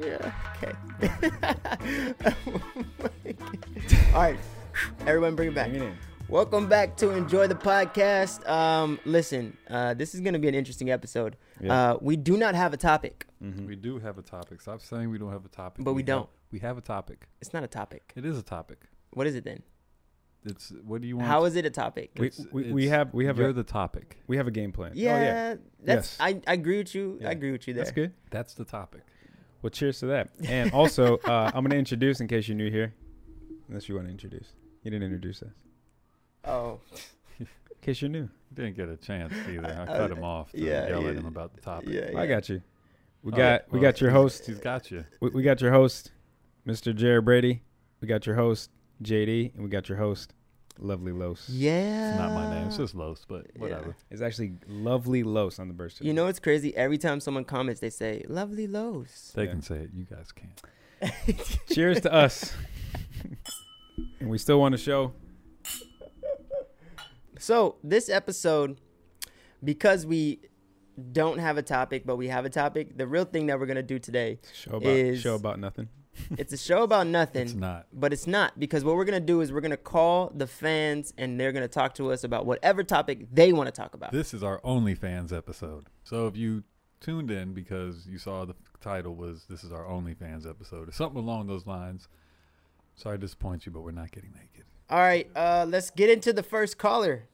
Yeah. Okay. All right. Everyone, bring it back. Bring it in. Welcome back to Enjoy the Podcast. Um, listen, uh, this is going to be an interesting episode. Yeah. Uh, we do not have a topic, Mhm. We do have a topic. Stop saying we don't have a topic. but we have- don't. we have a topic. It's not a topic. It is a topic. What is it then? It's what do you want? How is it a topic? We, It's- we, we have we have You're a, the topic. we have a game plan. Yeah, Oh, yeah. that's Yes. I, I agree with you. Yeah. I agree with you there. That's good. That's the topic. Well, cheers to that. And also, uh, I'm gonna introduce in case you're new here, unless you want to introduce. You didn't introduce us. Oh, In case you're new, didn't get a chance either. I Uh, cut him off to yeah, yell yeah. at him about the topic. yeah, I got you. We Oh, got we well, got your host. He's got you. We, we got your host, Mr. Jared Brady. We got your host, JD, and we got your host, Lovely Los. Yeah. It's not my name. It's just Los, but Yeah. whatever. It's actually Lovely Los on the birth certificate. You know what's crazy? Every time someone comments, they say "lovely Lowe's." They Yeah. can say it. You guys can't. Cheers to us. and we still want to show. So this episode, because we don't have a topic, but we have a topic. The real thing that we're gonna do today, Show about Is- show about nothing. It's a show about nothing. It's not. But it's not because what we're gonna do is we're gonna call the fans and they're gonna talk to us about whatever topic they want to talk about. This is our OnlyFans episode. So if you tuned in because you saw the title was "This is our OnlyFans episode" or something along those lines, sorry to disappoint you, but we're not getting naked. All right, uh, let's get into the first caller.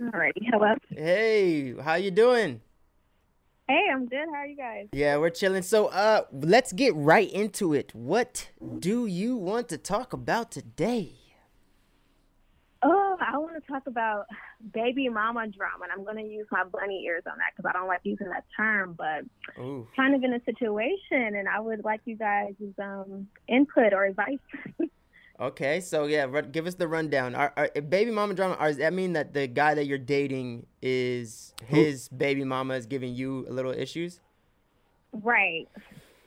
Alrighty, hello. Hey, how you doing? Hey, I'm good. How are you guys? Yeah, we're chilling. So, uh, let's get right into it. What do you want to talk about today? Oh, I want to talk about baby mama drama, and I'm going to use my bunny ears on that because I don't like using that term, but Ooh. kind of in a situation, and I would like you guys' um, input or advice. Okay, so yeah, give us the rundown. Are, are, baby mama drama, are, does that mean that the guy that you're dating is his baby mama is giving you a little issues? right.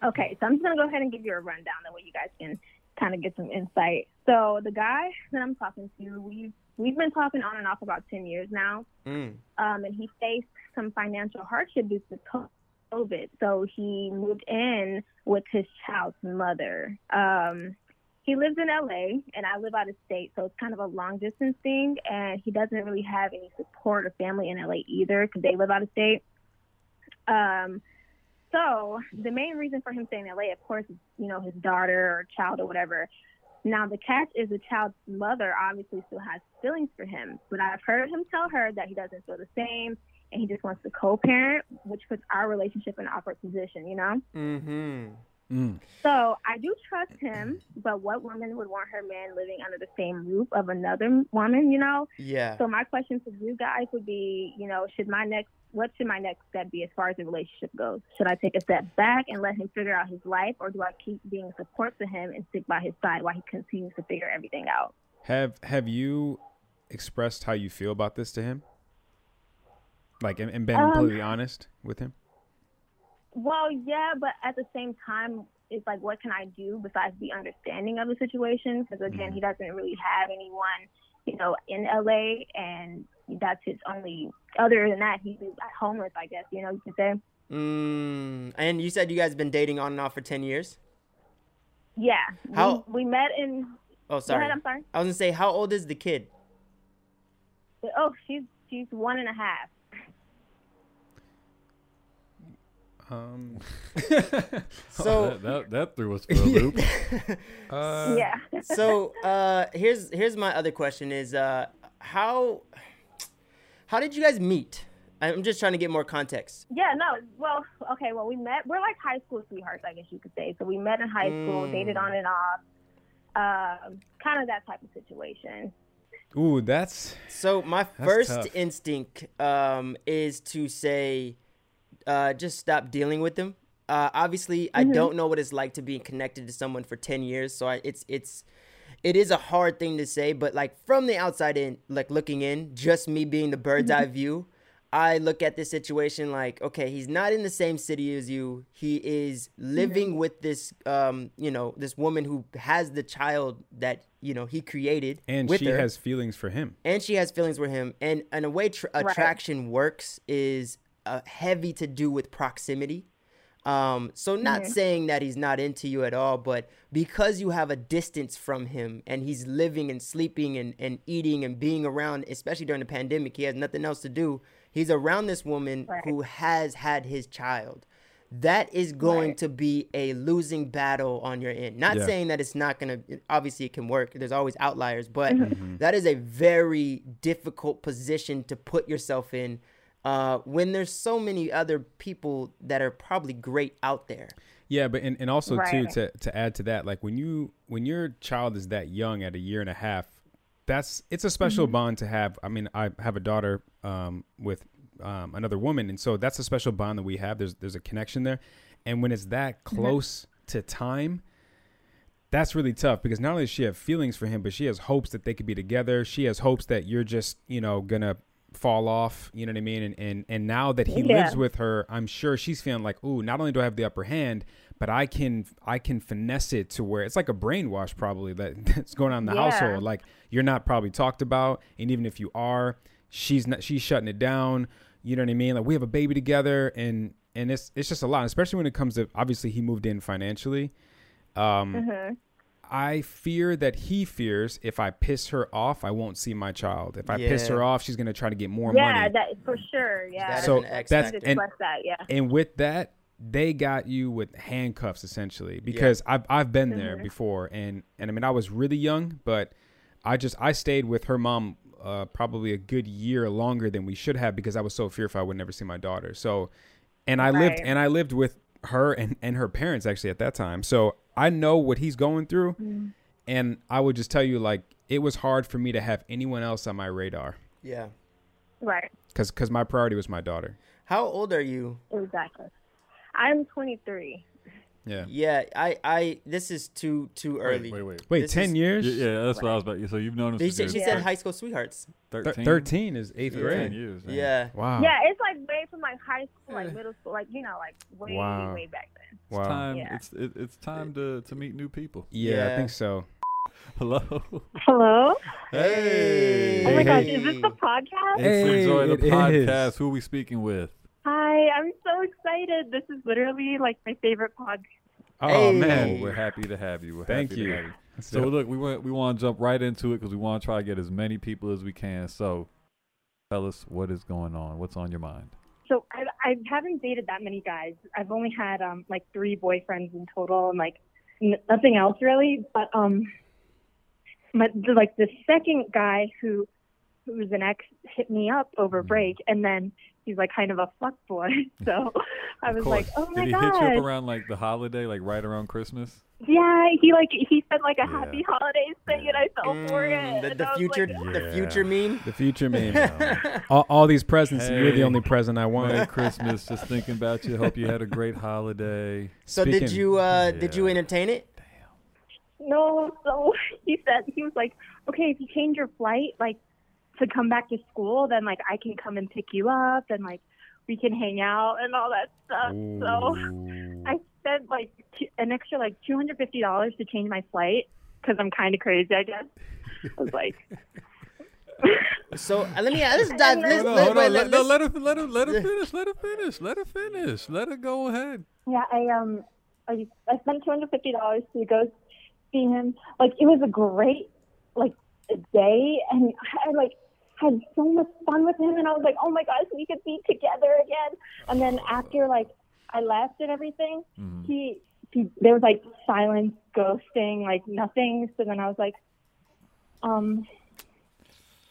Okay, so I'm just going to go ahead and give you a rundown. That way you guys can kind of get some insight. So the guy that I'm talking to, we've, we've been talking on and off about 10 years now. Mm. um, and he faced some financial hardship due to COVID. So he moved in with his child's mother. Um, he lives in LA, and I live out of state, so it's kind of a long distance thing. And he doesn't really have any support or family in LA either because they live out of state. Um, so the main reason for him staying in LA, of course, is you know his daughter or child or whatever. Now the catch is the child's mother obviously still has feelings for him, but I've heard him tell her that he doesn't feel the same and he just wants to co-parent, which puts our relationship in an awkward position, you know. Mm-hmm. Mm. So I do trust him, but what woman would want her man living under the same roof of another woman, you know? Yeah. So my question to you guys would be, you know, should my next what should my next step be as far as the relationship goes? Should I take a step back and let him figure out his life, or do I keep being a support to him and stick by his side while he continues to figure everything out? Have Have you expressed how you feel about this to him? Like, and, and been Um, completely honest with him? Well, yeah, but at the same time, it's like, what can I do besides be understanding of the situation? Because again, he doesn't really have anyone, you know, in LA, and that's his only. Other than that, he's homeless, I guess. You know, you could say. Mm. And you said you guys been dating on and off for ten years. Yeah. How- we, we met in. Oh, Go sorry. ahead. I'm sorry. I was gonna say, how old is the kid? Oh, she's she's one and a half. Um, So that, that, that threw us for a loop. uh, yeah. so uh here's here's my other question is uh how how did you guys meet i'm just trying to get more context Yeah, no. Well, okay. Well, we met. We're like high school sweethearts, I guess you could say. So we met in high school, Mm. dated on and off, um, kind of that type of situation. Ooh, that's so my first tough. instinct um is to say uh just stop dealing with them uh obviously i don't know what it's like to be connected to someone for 10 years so I, it's it's it is a hard thing to say but like from the outside in like looking in just me being the bird's eye view I look at this situation like, okay, he's not in the same city as you. He is living with this, um, you know, this woman who has the child that you know he created, and with she her, has feelings for him. and she has feelings for him. And and a way tr- attraction works is uh, heavy to do with proximity. Um, so not Mhm. saying that he's not into you at all, but because you have a distance from him and he's living and sleeping and, and eating and being around, especially during the pandemic, he has nothing else to do. He's around this woman Right. who has had his child. That is going Right. to be a losing battle on your end. Not Yeah. saying that it's not going to, obviously, it can work. There's always outliers, but Mm-hmm. that is a very difficult position to put yourself in uh, when there's so many other people that are probably great out there. Yeah, but and, and also too to to add to that, like when you when your child is that young at a year and a half, that's it's a special bond to have. I mean, I have a daughter um, with um, another woman, and so that's a special bond that we have. There's there's a connection there, and when it's that close to time, that's really tough because not only does she have feelings for him, but she has hopes that they could be together. She has hopes that you're just you know gonna fall off. You know what I mean? And and and now that he Yeah. lives with her, I'm sure she's feeling like, ooh, not only do I have the upper hand, but I can I can finesse it to where it's like a brainwash probably that, that's going on in the Yeah. household. Like you're not probably talked about, and even if you are, she's not she's shutting it down. You know what I mean? Like we have a baby together, and and it's it's just a lot, especially when it comes to obviously he moved in financially. Um, hmm I fear that he fears if I piss her off, I won't see my child. If I piss her off, she's gonna try to get more Yeah, money. that for sure. Yeah. That is So an that's- and- that. Yeah. and with that, they got you with handcuffs essentially because I've I've been there Mhm. before, and and I mean I was really young, but I just I stayed with her mom uh, probably a good year longer than we should have because I was so fearful I would never see my daughter. So, and I lived and I lived with her and and her parents actually at that time. So I know what he's going through, Mm. and I would just tell you like it was hard for me to have anyone else on my radar Yeah. Right. because because my priority was my daughter. How old are you? Exactly. I'm 23. Yeah. Yeah, I, I, this is too, too early. Wait, wait, wait. Wait, ten is- years? Yeah, yeah, that's what I was about. So you've known him She since said, she you said high school sweethearts. 13? Thirteen is eighth Yeah, grade. 10 years. Yeah. Wow. Yeah, it's like way from like high school, like middle school, like you know, like way, Wow. way back then. It's Wow. time. Yeah. It's it, it's time to to meet new people. Yeah, I think so. Hello. Hello. Hey. Oh my Hey, gosh, is this the podcast? It's Hey, enjoy the it is. podcast. Who are we speaking with? Hi, I'm so excited. This is literally like my favorite podcast. Oh Hey. Man, we're happy to have you. We're Thank happy you. To have you. So dope. look, we want we want to jump right into it because we want to try to get as many people as we can. So, tell us what is going on. What's on your mind? So I, I haven't dated that many guys. I've only had um like three boyfriends in total, and like n- nothing else really. But um, my the, like the second guy who who's an ex hit me up over Mhm. break, and then he's like kind of a fuck boy. So I was like, oh my god. Did he god, hit you up around like the holiday, like right around Christmas? yeah. He like he said like a Yeah. happy holidays thing, and I fell for it. Mm, the, the future, like, the future meme. the future meme. All, all these presents, and you're the only present I want. Merry Christmas. Just thinking about you. Hope you had a great holiday. So did you, uh, did you entertain it? Damn. No, so he said he was like, okay, if you change your flight, like to come back to school, then like I can come and pick you up, and like we can hang out and all that stuff. So I spent like t- an extra like two hundred fifty dollars to change my flight because I'm kind of crazy, I guess. I was like, So uh, let me, uh, let's dive, let's, Hold on, let, hold on. let, Let, no, let her, let her, let her finish. Let her finish. Let her finish. Let her go ahead. yeah, I um, I I spent two hundred fifty dollars to go see him. Like it was a great like day, and I like had so much fun with him, and I was like, oh my gosh, we could be together again. And then after like I left and everything, Mhm. he, he there was like silence, ghosting, like nothing. So then I was like, um,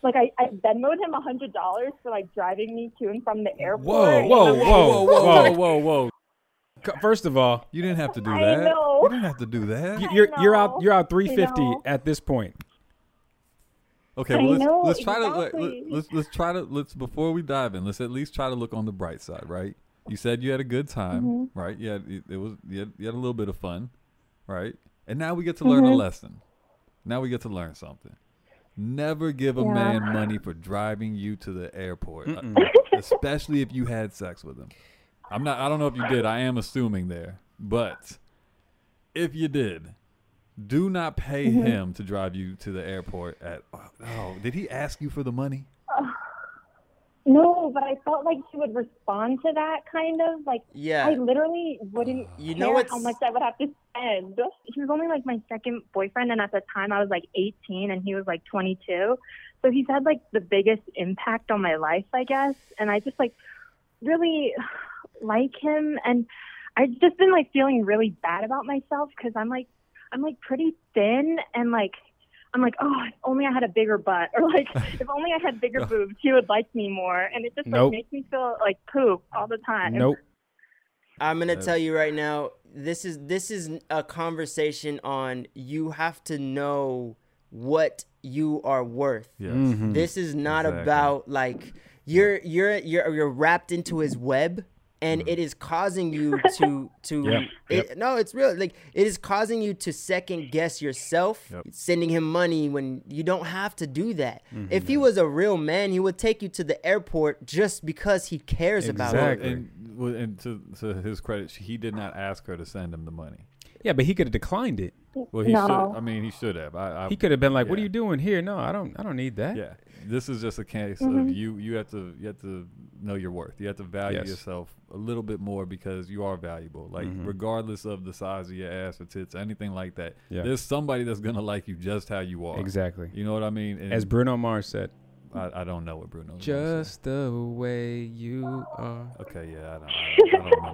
like I, I Venmoed him a hundred dollars for like driving me to and from the airport. Whoa, whoa, like, whoa, whoa, whoa, whoa. whoa. First of all, You didn't have to do I that. know. You didn't have to do that. you're you're out you're out 350 know. at this point. Okay, well let's let's try to let, let's let's try to let's before we dive in, let's at least try to look on the bright side, right? You said you had a good time, Mhm. right? You had, it was you had, you had a little bit of fun, right? And now we get to learn a Mhm. lesson. Now we get to learn something. Never give a Yeah. man money for driving you to the airport, uh, Mm-mm. especially if you had sex with him. I'm not. I don't know if you did. I am assuming there, but if you did, do not pay Mhm. him to drive you to the airport. At oh, did he ask you for the money? No, but I felt like he would respond to that kind of like Yeah. I literally wouldn't You care know what's how much I would have to spend. He was only like my second boyfriend, and at the time I was like 18, and he was like 22. So he's had like the biggest impact on my life, I guess. And I just like really like him, and I've just been like feeling really bad about myself because I'm like I'm like pretty thin, and like I'm like, oh, if only I had a bigger butt, or like if only I had bigger boobs, he would like me more. And it just like makes me feel like poop all the time. Nope. I'm gonna tell you right now. This is this is a conversation on you have to know what you are worth. Yes. Mhm. This is not Exactly. about like you're you're you're you're wrapped into his web and Mm-hmm. it is causing you to to Yep, it, no it's real like it is causing you to second guess yourself Yep. sending him money when you don't have to do that Mm-hmm. if he was a real man he would take you to the airport just because he cares about Exactly. it And, and to, to his credit, he did not ask her to send him the money. Yeah, but he could have declined it. Well, he No. should. I mean, he should have. I, I, He could have been like, "What are you doing here?" No, I don't. I don't need that. Yeah, this is just a case Mm-hmm. of you. You have to. You have to know your worth. You have to value Yes. yourself a little bit more because you are valuable. Like Mhm. regardless of the size of your ass or tits, or anything like that. Yeah. There's somebody that's gonna like you just how you are. Exactly. You know what I mean? And As Bruno Mars said, I, I don't know what Bruno. Mars "Just the way you are." Okay. Yeah. I don't. I, I don't remember that.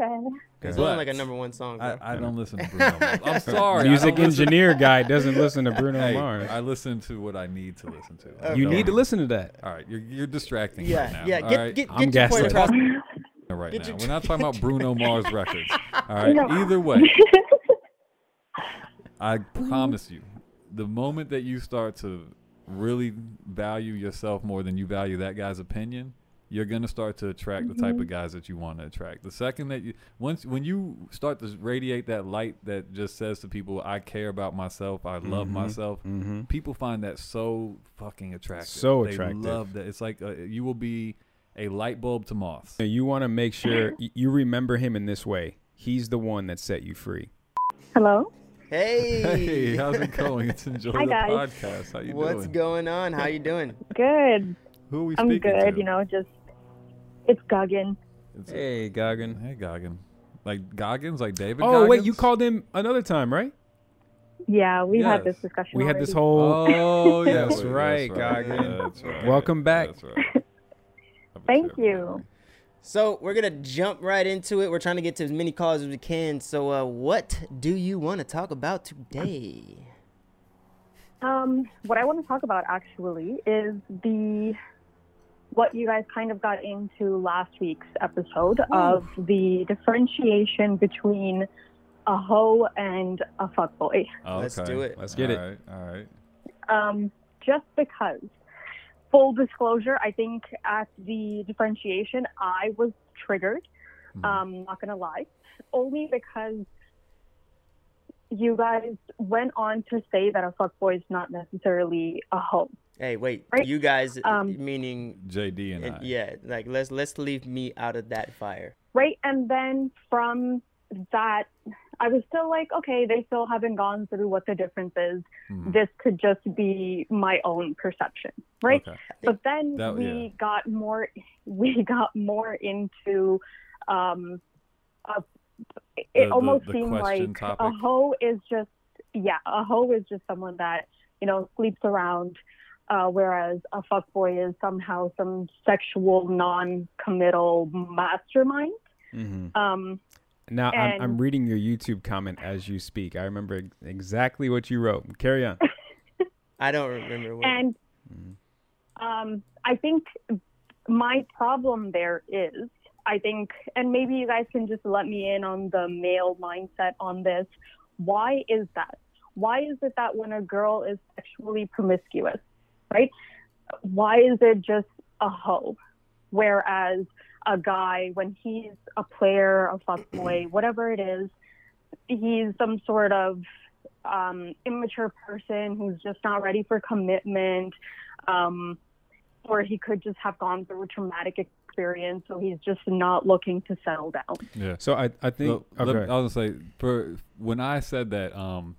Okay. it's But- only like a number one song bro. I, I don't listen to Bruno Mars. I'm sorry. Music don't engineer guy doesn't listen to Bruno Hey, Mars. I listen to what I need to listen to. I you need to listen to that. All right, you're you're distracting yeah right now. yeah get right? get, I'm get your point gaslit. across right get now. We're not talking about Bruno Mars records. All right. No. Either way, I promise you, the moment that you start to really value yourself more than you value that guy's opinion, you're gonna start to attract the type of guys that you want to attract. The second that you once when you start to radiate that light that just says to people, "I care about myself. I love Mhm. myself." Mm-hmm. People find that so fucking attractive. So they attractive. love that. It's like uh, you will be a light bulb to moths. You want to make sure y- you remember him in this way. He's the one that set you free. Hello. hey Hey, how's it going? It's enjoy Hi, the guys. podcast. How you what's doing? What's going on how you doing Good. Who are we I'm speaking good. to? You know, just it's Goggin. It's- Hey, Goggin. hey, Goggin. Like Goggins, like David. Oh wait, you called him another time, right? Yeah, we had this discussion. We had this whole. Oh, yeah, That's right, that's right. Goggin. Yeah, that's right. Welcome back. That's right. Thank you. So we're gonna jump right into it. We're trying to get to as many calls as we can. So, uh, what do you want to talk about today? Um, what I want to talk about actually is the what you guys kind of got into last week's episode of the differentiation between a hoe and a fuckboy. Oh, Let's do it. Let's get it. All right. All right. Um, just because, full disclosure, I think at the differentiation I was triggered. Mhm. Um, not gonna lie, only because you guys went on to say that a fuckboy is not necessarily a hoe. Hey, wait, Right. you guys, Um, meaning, JD and, and I. yeah, like let's let's leave me out of that fire. right? And then from that, I was still like, okay, they still haven't gone through what the difference is. Mhm. This could just be my own perception, right? Okay. But then That- we yeah. got more, we got more into, um, a, it The- the- almost the seemed question like a hoe is just, yeah, a hoe is just someone that you know sleeps around. Uh, whereas a fuckboy is somehow some sexual non-committal mastermind. Mm-hmm. Um, Now I'm, I'm reading your YouTube comment as you speak. I remember ex- exactly what you wrote. Carry on. I don't remember what. And Mhm. um, I think my problem there is, I think, and maybe you guys can just let me in on the male mindset on this. Why is that? Why is it that when a girl is sexually promiscuous, right? Why is it just a hoe? Whereas a guy, when he's a player, a fuckboy, whatever it is, he's some sort of um, immature person who's just not ready for commitment, um, or he could just have gone through a traumatic experience, so he's just not looking to settle down. Yeah. So I I think So, let me- okay. I was gonna say for when I said that, um,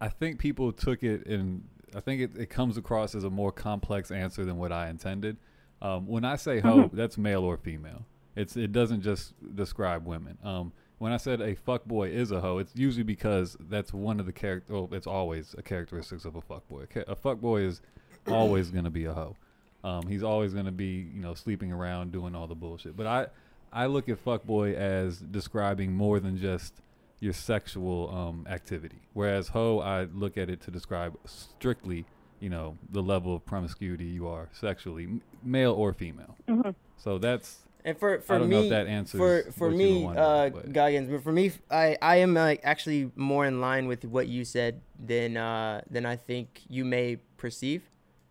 I think people took it in I think it, it comes across as a more complex answer than what I intended. Um, when I say hoe, that's male or female. It's it doesn't just describe women. Um, when I said a fuck boy is a hoe, it's usually because that's one of the character. Well, it's always a characteristics of a fuck boy. A fuck boy is always gonna be a hoe. Um, he's always gonna be you know sleeping around doing all the bullshit. But I I look at fuck boy as describing more than just your sexual um, activity. Whereas hoe, I look at it to describe strictly you know the level of promiscuity you are sexually, m- male or female. Mm-hmm. So that's And for for I don't know me, if that answers for for what me, were uh, but- Goggins, but for me, I I am like actually more in line with what you said than uh than I think you may perceive,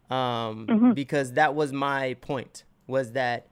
um, Mhm. because that was my point was that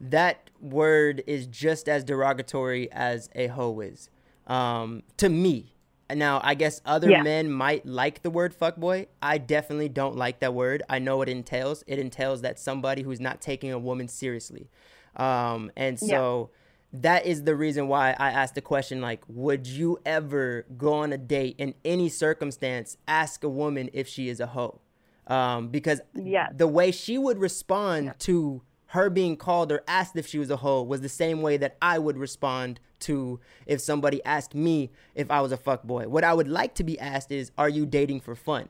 that word is just as derogatory as a hoe is, um, to me. Now, I guess other Yeah. men might like the word fuckboy. I definitely don't like that word. I know what it entails. It entails that somebody who's not taking a woman seriously. Um, and Yeah. so that is the reason why I asked the question like, would you ever go on a date in any circumstance ask a woman if she is a hoe? Um, because Yes. the way she would respond to her being called or asked if she was a hoe was the same way that I would respond to if somebody asked me if I was a fuckboy. What I would like to be asked is, are you dating for fun?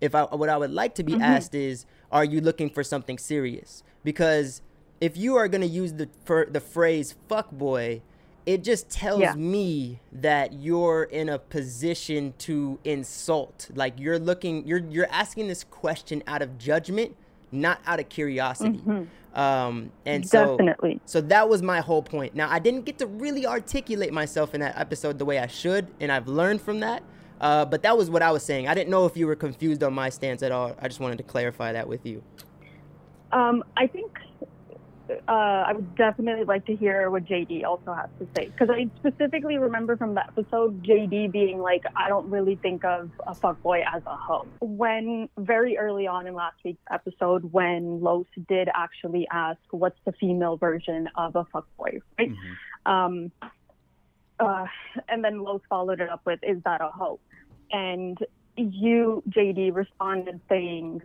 If I what I would like to be mm-hmm. asked is, are you looking for something serious? Because if you are gonna use the for the phrase fuckboy, it just tells Yeah. me that you're in a position to insult. Like you're looking, you're you're asking this question out of judgment, not out of curiosity. Um, and so Definitely. so that was my whole point. Now I didn't get to really articulate myself in that episode the way I should, and I've learned from that. Uh, but that was what I was saying. I didn't know if you were confused on my stance at all. I just wanted to clarify that with you. Um, I think uh, I would definitely like to hear what JD also has to say because I specifically remember from that episode JD being like, "I don't really think of a fuckboy as a hoe." When very early on in last week's episode, when Los did actually ask, "What's the female version of a fuckboy?" Right? Um, uh, and then Los followed it up with, "Is that a hoe?" And you, JD, responded saying,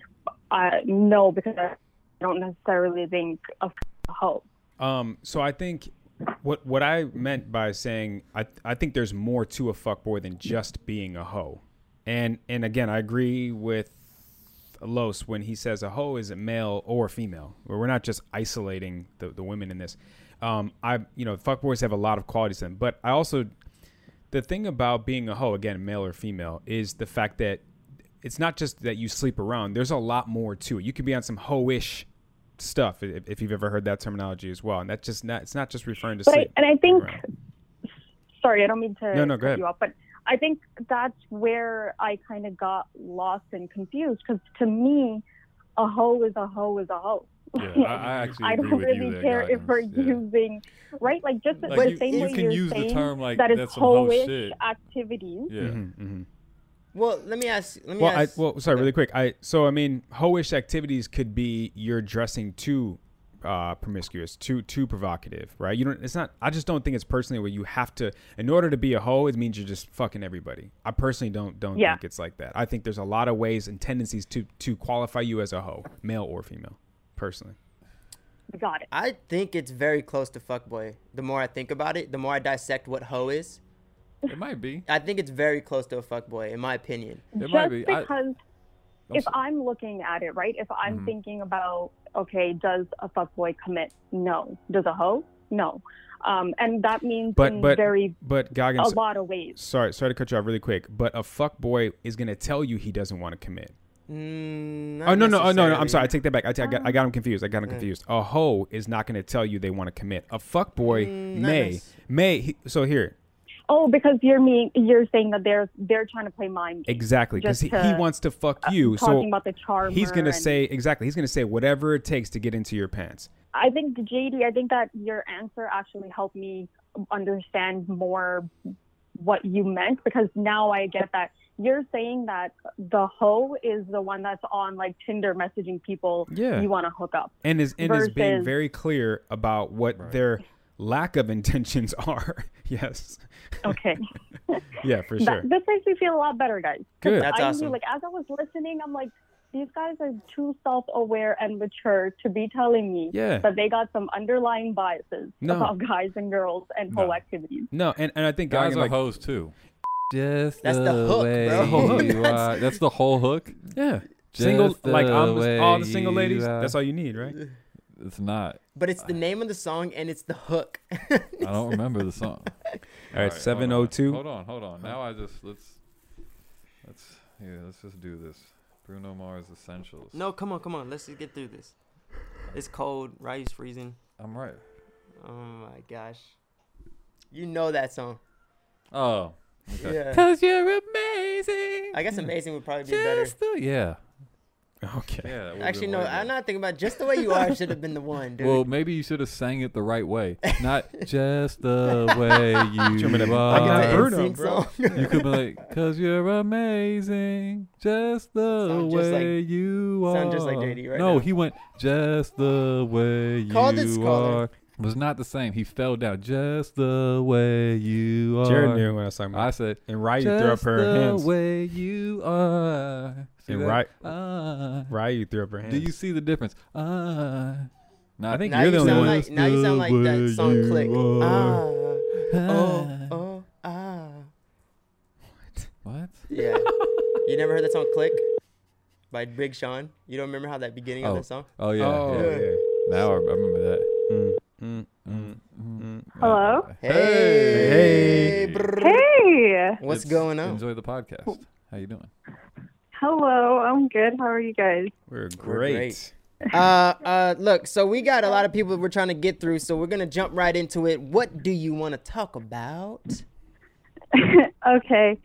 uh, "No, because I don't necessarily think of a hoe." Um, so I think what what I meant by saying I I think there's more to a fuckboy than just being a hoe. And and again, I agree with Los when he says a hoe is a male or female. We're not just isolating the, the women in this. Um, I you know, fuckboys have a lot of qualities to them, but I also the thing about being a hoe, again, male or female, is the fact that it's not just that you sleep around. There's a lot more to it. You could be on some hoe-ish stuff if, if you've ever heard that terminology as well, and that's just not. It's not just referring to But I, sleep. and I think, around. sorry, I don't mean to No, no, go ahead. you off, but I think that's where I kind of got lost and confused because to me, a hoe is a hoe is a hoe. Yeah, I, I actually I don't with really you there, care if we're Yeah. using right, like just the, Like the you, same you way can you're use saying the term like that is that's some hoe hoe-ish shit. activities. Yeah. Mhm, mhm. Well, let me ask. Let me Well, I, well, sorry, okay. really quick. I so I mean, hoish activities could be you're dressing too uh, promiscuous, too too provocative, right? You don't. It's not. I just don't think it's personally where you have to. In order to be a hoe, it means you're just fucking everybody. I personally don't don't Yeah. think it's like that. I think there's a lot of ways and tendencies to to qualify you as a hoe, male or female. Personally, Got it. I think it's very close to fuckboy. The more I think about it, the more I dissect what hoe is. It might be. I think it's very close to a fuckboy, in my opinion. It just might be. Because I'm if I'm looking at it, right? If I'm Mhm. thinking about, okay, does a fuckboy commit? No. Does a hoe? No. Um, and that means but in but very but a lot of ways. Sorry, sorry to cut you off really quick, but a fuck boy is gonna tell you he doesn't want to commit. Mm, Oh no no oh, no no! I'm sorry. I take that back. I, got, I got him confused. I got him confused. A hoe is not going to tell you they want to commit. A fuck boy Mm, may necess- may. He, so here Oh, because you're me. You're saying that they're they're trying to play mind games. exactly because he, he wants to fuck Uh, you. talking So about the charmer. he's going to and- say exactly. He's going to say whatever it takes to get into your pants. I think JD. I think that your answer actually helped me understand more what you meant because now I get that you're saying that the hoe is the one that's on like Tinder messaging people Yeah. you want to hook up. And is and is being very clear about what Right. their lack of intentions are. yes. Okay. Yeah, for sure. That, this makes me feel a lot better, guys. 'Cause Good. That's I awesome. Knew, like as I was listening, I'm like, these guys are too self-aware and mature to be telling me Yeah. that they got some underlying biases No. about guys and girls and whole No. activities. No, and, and I think Guys guys are like hoes too. Just That's the hook, bro. Whole hook. you are. That's the whole hook. yeah, single like I'm all the single ladies. are. That's all you need, right? It's not. But it's the name of the song and it's the hook. I don't remember the song. All right, seven oh two. Hold on, hold on. Now I just let's let's yeah, let's just do this. Bruno Mars Essentials. no, come on, come on. Let's just get through this. It's cold. Ryu's freezing. I'm right. Oh my gosh. You know that song. Oh. Okay. Yeah. Cause you're amazing. I guess amazing would probably be better. The- yeah. Okay. Yeah. Actually, no. I'm not thinking about just the way you are. Should have been the one, dude. Well, maybe you should have sang it the right way, not just the way you Should have been a- I'll I get got the Bruno, bro. song. You could be like, "Cause you're amazing, just the Sound just way like- you are." sound just like JD right no, now. he went just the way you Call this caller. are. Was not the same. He fell down just the way you are. Jared knew what I was talking I said, and Ryu just threw up her the hands. way you are. See And that? Ry- Ah. Ryu threw up her hands. Do you see the difference? Ah. Not, I think now you're you the only sound one. like now you sound like that song Clique. Ah, oh, Ah. oh, ah. What? What? Yeah. you never heard that song Clique by Big Sean? You don't remember how that beginning of Oh. that song? Oh yeah. oh yeah. yeah. Now I I remember that. Mm, mm, mm, Mm. mm. Hello? Hey, Hey. brrr. Hey, What's It's- going on? Enjoy the podcast. How you doing? Hello. I'm good. How are you guys? We're We're great. great. uh, uh, look. So we got a lot of people we're trying to get through. So we're gonna jump right into it. What do you want to talk about? okay.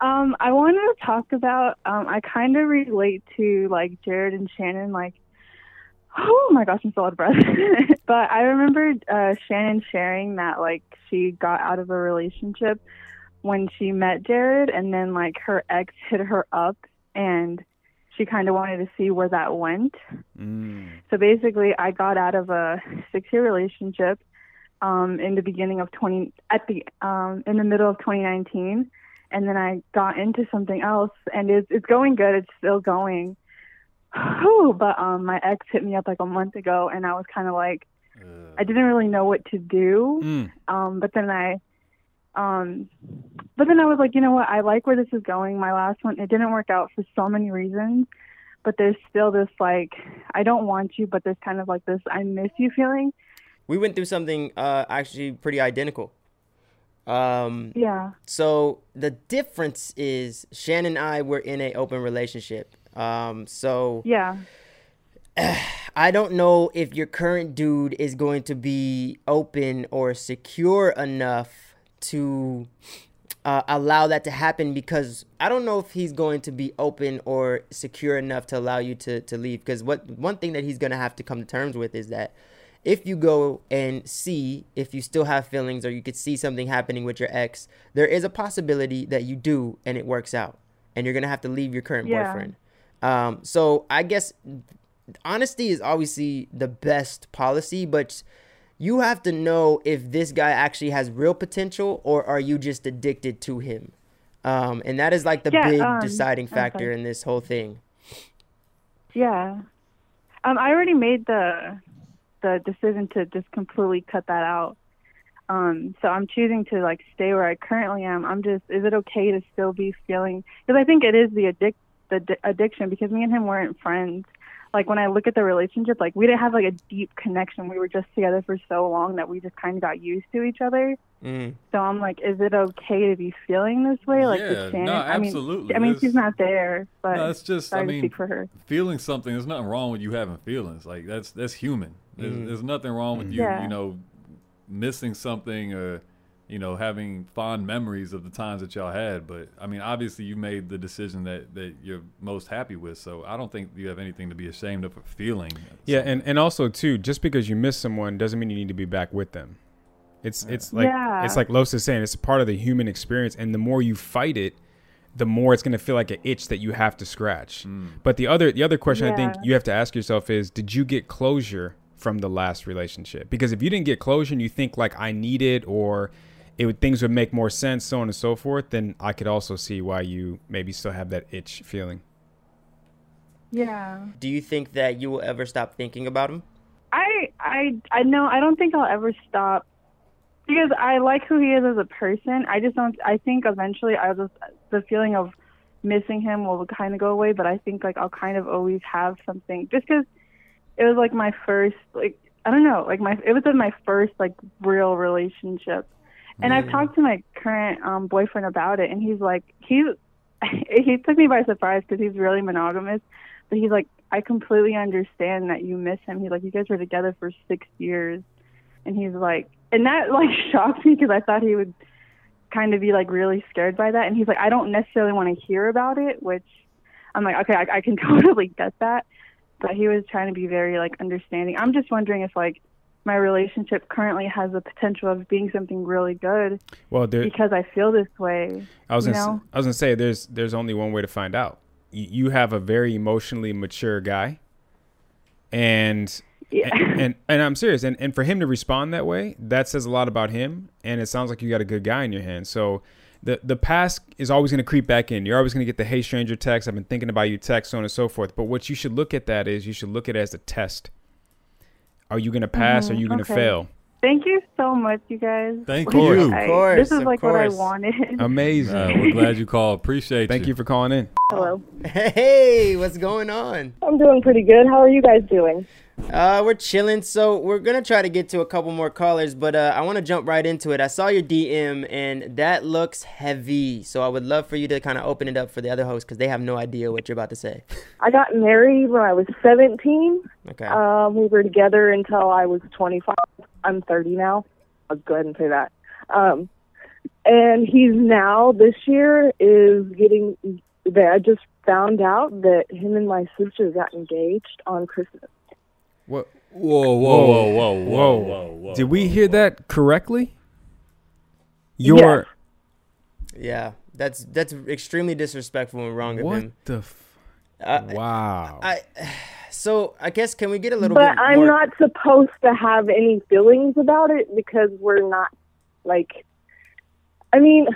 Um, I wanted to talk about. Um, I kind of relate to like Jared and Shannon. Like, oh my gosh, I'm so out of breath. but I remember uh, Shannon sharing that like she got out of a relationship when she met Jared, and then like her ex hit her up, and she kind of wanted to see where that went. Mm. So basically, I got out of a six-year relationship um, in the beginning of 20 at the um, in the middle of 2019, and then I got into something else, and it's it's going good. It's still going. Whew, but um, my ex hit me up like a month ago, and I was kind of like, I didn't really know what to do. Mm. Um, but then I, um, but then I was like, you know what? I like where this is going. My last one, it didn't work out for so many reasons, but there's still this like, I don't want you, but there's kind of like this I miss you feeling. We went through something uh, actually pretty identical. Um, Yeah. so the difference is Shannon and I were in a open relationship. Um, so Yeah. I don't know if your current dude is going to be open or secure enough to uh, allow that to happen because I don't know if he's going to be open or secure enough to allow you to, to leave. Because what one thing that he's going to have to come to terms with is that if you go and see if you still have feelings or you could see something happening with your ex, there is a possibility that you do and it works out, and you're gonna have to leave your current Yeah. boyfriend. Um, so I guess honesty is obviously the best policy, but you have to know if this guy actually has real potential or are you just addicted to him. Um, and that is like the Yeah, big um, deciding factor in this whole thing. Yeah. Um, I already made the the decision to just completely cut that out. Um, so I'm choosing to like stay where I currently am. I'm just, is it okay to still be feeling? Because I think it is the addict the di- addiction. Because me and him weren't friends. Like when I look at the relationship, like we didn't have like a deep connection. We were just together for so long that we just kind of got used to each other. Mm. So I'm like, is it okay to be feeling this way? Like Yeah, with Shannon? no, I mean, absolutely. I mean, she's not there, but No, it's just. I mean, speak for her. feeling something. There's nothing wrong with you having feelings. Like that's that's human. There's, Mhm. there's nothing wrong with you. Yeah. You know, missing something or you know having fond memories of the times that y'all had. But I mean, obviously, you made the decision that that you're most happy with. So I don't think you have anything to be ashamed of for feeling. Yeah, something. and, and also too, just because you miss someone doesn't mean you need to be back with them. It's it's like Yeah. it's like Los is saying, it's part of the human experience, and the more you fight it, the more it's gonna feel like an itch that you have to scratch. Mm. But the other the other question I think you have to ask yourself is, did you get closure from the last relationship? Because if you didn't get closure and you think like I need it or it would, things would make more sense, so on and so forth, then I could also see why you maybe still have that itch feeling. Yeah. Do you think that you will ever stop thinking about him? I I I know I don't think I'll ever stop because I like who he is as a person. I just don't. I think eventually I'll just the feeling of missing him will kind of go away. But I think like I'll kind of always have something just because it was like my first like I don't know like my it was in my first like real relationship. And I've talked to my current um boyfriend about it, and he's like he he took me by surprise because he's really monogamous. But he's like, I completely understand that you miss him. He's like, you guys were together for six years, and he's like, and that like shocked me because I thought he would kind of be like really scared by that. And he's like, I don't necessarily want to hear about it, which I'm like, okay, I, I can totally get that. But he was trying to be very like understanding. I'm just wondering if like my relationship currently has the potential of being something really good Well, there, because I feel this way. I was gonna, know? I was gonna say there's there's only one way to find out. You, you have a very emotionally mature guy, and Yeah. and, and and I'm serious. And and for him to respond that way, that says a lot about him. And it sounds like you got a good guy in your hands. So. The, the past is always going to creep back in. You're always going to get the hey stranger text. I've been thinking about you text, so on and so forth. But what you should look at that is you should look at it as a test. Are you going to pass? Or are you going to Mm-hmm. okay. fail? Thank you so much, you guys. Thank Of course. you. I- course, this is of like what I wanted. Amazing. Uh, we're glad you called. Appreciate Thank you for calling in. Hello. Hey, what's going on? I'm doing pretty good. How are you guys doing? Uh, we're chilling. So we're gonna try to get to a couple more callers, but uh, I want to jump right into it. I saw your DM, and that looks heavy. So I would love for you to kind of open it up for the other hosts because they have no idea what you're about to say. I got married when I was 17. Okay. Um, we were together until I was 25. I'm 30 now. I'll go ahead and say that. Um, and he's now this year is getting. I just found out that him and my sister got engaged on Christmas. What? Whoa, whoa, whoa, whoa, whoa, whoa, whoa. Did we whoa, hear whoa. that correctly? Your yeah, that's that's extremely disrespectful and wrong of what him. the? F- Uh, wow. I. So I guess can we get a little But bit But I'm more? not supposed to have any feelings about it because we're not like. I mean,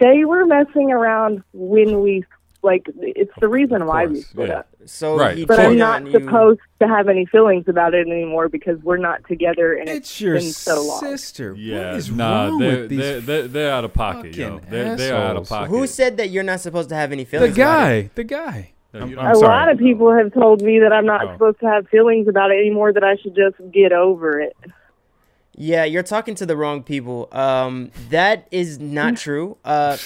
they were messing around when we like. It's the reason why we course, split yeah. up. so Right, But. I'm not on you. supposed to have any feelings about it anymore because we're not together and it's, it's your been so long. sister. Yeah, what is nah, wrong they're, with these? they're, they're, they're out of pocket, yo. They're, they're out of pocket. Who said that you're not supposed to have any the feelings? about it? The guy. The guy. No, I'm- you I'm A sorry. lot of people have told me that I'm not Oh. supposed to have feelings about it anymore. That I should just get over it. Yeah, you're talking to the wrong people. Um, that is not true. Uh,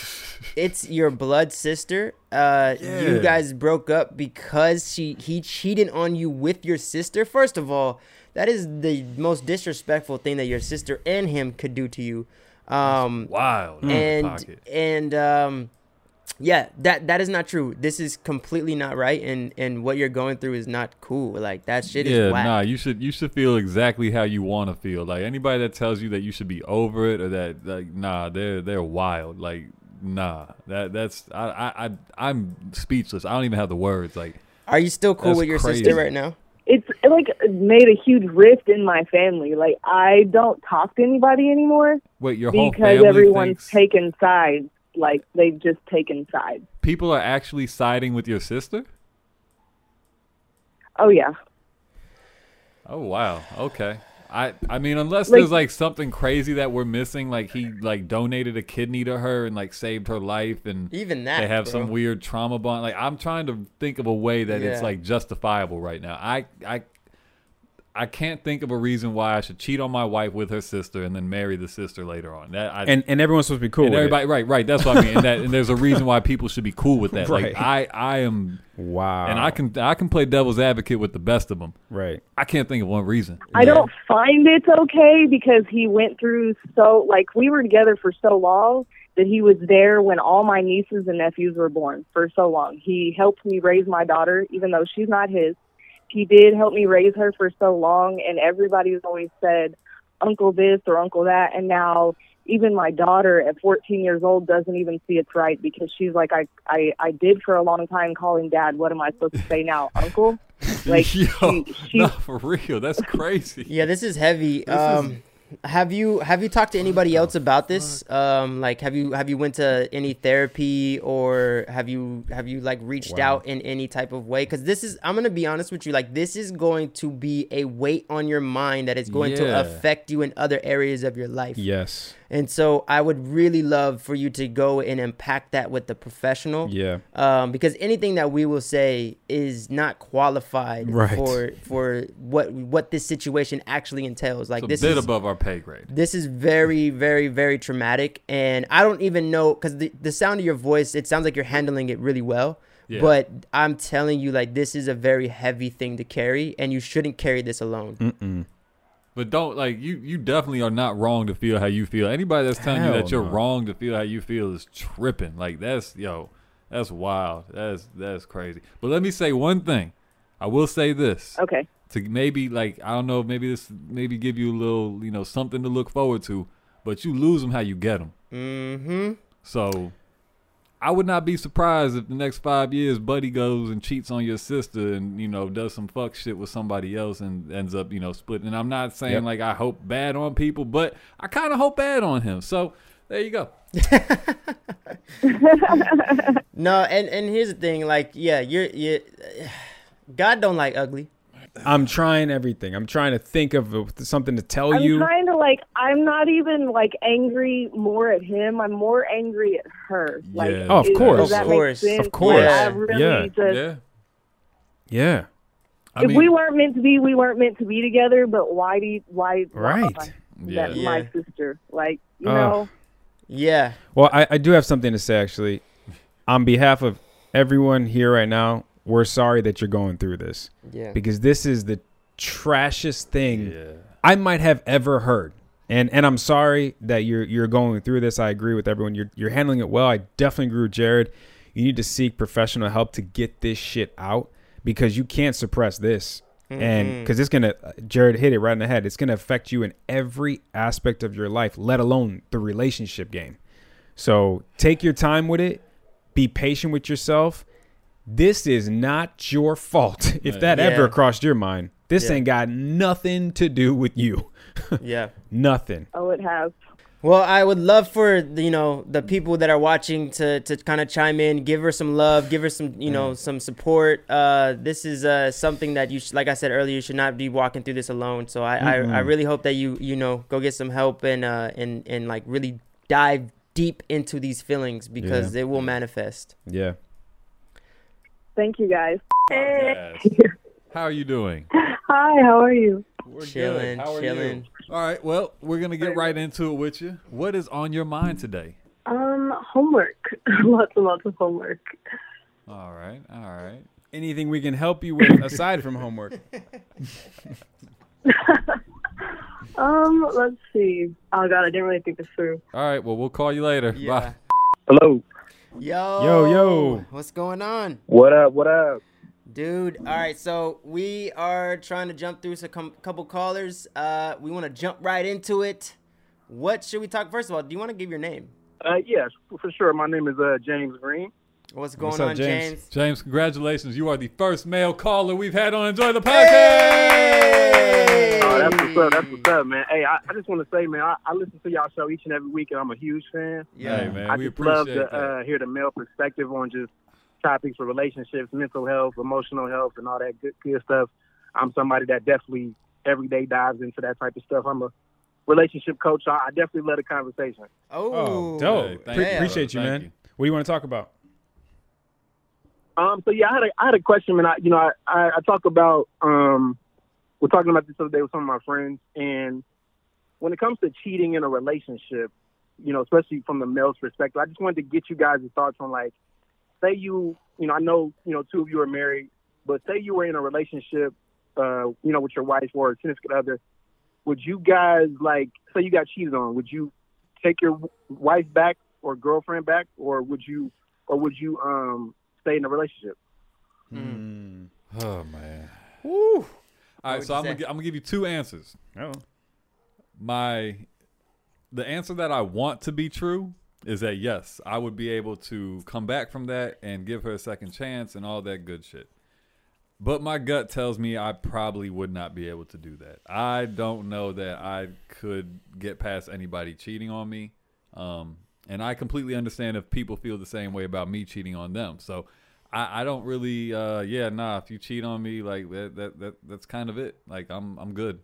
it's your blood sister. Uh, you guys broke up because she he cheated on you with your sister. First of all, that is the most disrespectful thing that your sister and him could do to you. Um, Wild. and and um, yeah, that that is not true. This is completely not right, and and what you're going through is not cool. Like that shit yeah, is whack. nah. You should you should feel exactly how you want to feel. Like anybody that tells you that you should be over it or that like nah, they're they're wild. Like nah, that that's I I, I I'm speechless. I don't even have the words. Like Are you still cool with your crazy. sister right now? It's it, like made a huge rift in my family. Like I don't talk to anybody anymore wait, your whole because family everyone's thinks taken sides. Like they've just taken sides. people are actually siding with your sister. Oh yeah. Oh wow. Okay. I I mean unless Like- there's like something crazy that we're missing like he like donated a kidney to her and like saved her life and Even that they have bro. some weird trauma bond like I'm trying to think of a way that it's like justifiable right now. I I I can't think of a reason why I should cheat on my wife with her sister and then marry the sister later on. That I, And and everyone's supposed to be cool and with everybody right right that's what I mean and that and there's a reason why people should be cool with that. Right. Like I I am. Wow. and I can I can play devil's advocate with the best of them. right. I can't think of one reason. I don't find it's okay because he went through so like we were together for so long that he was there when all my nieces and nephews were born for so long. He helped me raise my daughter even though she's not his. He did help me raise her for so long and everybody's always said uncle this or uncle that and now even my daughter at 14 years old doesn't even see it's right because she's like I I I did for a long time calling dad. What am I supposed to say now? Uncle? Like Yo, she, she no, for real, that's crazy. Yeah, this is heavy. This is- um, have you have you talked to anybody else about this? Um, like have you have you went to any therapy or have you have you like reached Wow. out in any type of way? Because this is I'm gonna be honest with you, like this is going to be a weight on your mind that is going to affect you in other areas of your life. Yes. And so I would really love for you to go and impact that with the professional. Yeah. Um, because anything that we will say is not qualified Right. for for what what this situation actually entails. Like this bit is above our pay grade. this is very very very traumatic, and I don't even know because the the sound of your voice it sounds like you're handling it really well. Yeah. But I'm telling you, like this is a very heavy thing to carry, and you shouldn't carry this alone. Mm-mm. But don't like you. You definitely are not wrong to feel how you feel. Anybody that's telling you that you're no. wrong to feel how you feel is tripping. Like that's yo, that's wild. That's that's crazy. But let me say one thing. I will say this Okay. to maybe like I don't know. Maybe this maybe give you a little you know something to look forward to. But you lose them how you get them. Mm-hmm. So I would not be surprised if the next five years Buddy goes and cheats on your sister and, you know, does some fuck shit with somebody else and ends up, you know, splitting. And I'm not saying Yep. like I hope bad on people, but I kind of hope bad on him. So there you go. No, and and here's the thing, like yeah, you're you. God don't like ugly. I'm trying everything. I'm trying to think of uh, something to tell you. I'm trying to like. I'm not even like angry more at him. I'm more angry at her. Like, Yeah. Oh, of course. does that Of course. Of course. Yeah. really Yeah. just. yeah. yeah. I if mean, we weren't meant to be, we weren't meant to be together. But why do you, why? Right. Why yeah. that Yeah. my sister? Like you Ugh. know. Yeah, Well, I, I do have something to say actually. On behalf of everyone here right now, we're sorry that you're going through this yeah. because this is the trashiest thing Yeah. I might have ever heard. And and I'm sorry that you're you're going through this. I agree with everyone. You're you're handling it well. I definitely agree with Jared. You need to seek professional help to get this shit out because you can't suppress this. And because it's gonna, uh, Jared hit it right in the head. It's gonna affect you in every aspect of your life, let alone the relationship game. So take your time with it. Be patient with yourself. This is not your fault. If that Yeah. ever crossed your mind, this Yeah. ain't got nothing to do with you. yeah. nothing. Oh, it has. Well, I would love for you know the people that are watching to to kind of chime in, give her some love, give her some you know some support. Uh, this is uh something that you sh- like I said earlier, you should not be walking through this alone. So I I, I really hope that you you know go get some help and uh and and like really dive deep into these feelings because it will manifest. Yeah. Thank you guys. Yes. How are you doing? Hi. How are you? We're Chilling, How are chilling. you? All right. Well, we're gonna get right into it with you. What is on your mind today? Um, homework. lots and lots of homework. All right. All right. Anything we can help you with aside from homework? Um, let's see. Oh God, I didn't really think this through. All right. Well, we'll call you later. Yeah. Bye. Hello. Yo, Yo, yo. what's going on? What up? What up? Dude, all right, so we are trying to jump through a com- couple callers. Uh, we want to jump right into it. What should we talk first of all? Do you want to give your name? Uh, yes, for sure. My name is uh, James Green. What's going What's up, on, James? James? James, congratulations. You are the first male caller we've had on Enjoy the Podcast. Hey! Oh, that's what's up. That's what's up, man. Hey, I, I just want to say, man, I, I listen to y'all show each and every week, and I'm a huge fan. Yeah. Hey, man, I we just love to that. uh, hear the male perspective on just topics for relationships, mental health, emotional health, and all that good, good stuff. I'm somebody that definitely every day dives into that type of stuff. I'm a relationship coach. So I, I definitely love the conversation. Oh, Oh, dope. Hey, Pre- appreciate you, Thank man. you. What do you want to talk about? Um, so yeah, I had a I had a question, and I you know I, I, I talk about um we're talking about this other day with some of my friends, and when it comes to cheating in a relationship, you know, especially from the male's perspective, I just wanted to get you guys' thoughts on like, say you you know I know you know two of you are married, but say you were in a relationship, uh, you know, with your wife or a significant other, would you guys like say you got cheated on, would you take your wife back or girlfriend back, or would you or would you um stay in a relationship? Mm. Oh man. Woo. All right, so I'm gonna, I'm gonna give you two answers. Oh. My the answer that I want to be true is that yes, I would be able to come back from that and give her a second chance and all that good shit. But my gut tells me I probably would not be able to do that. I don't know that I could get past anybody cheating on me. Um, and I completely understand if people feel the same way about me cheating on them. So I, I don't really, uh, yeah, nah. If you cheat on me, like that, that, that, that's kind of it. Like I'm, I'm good.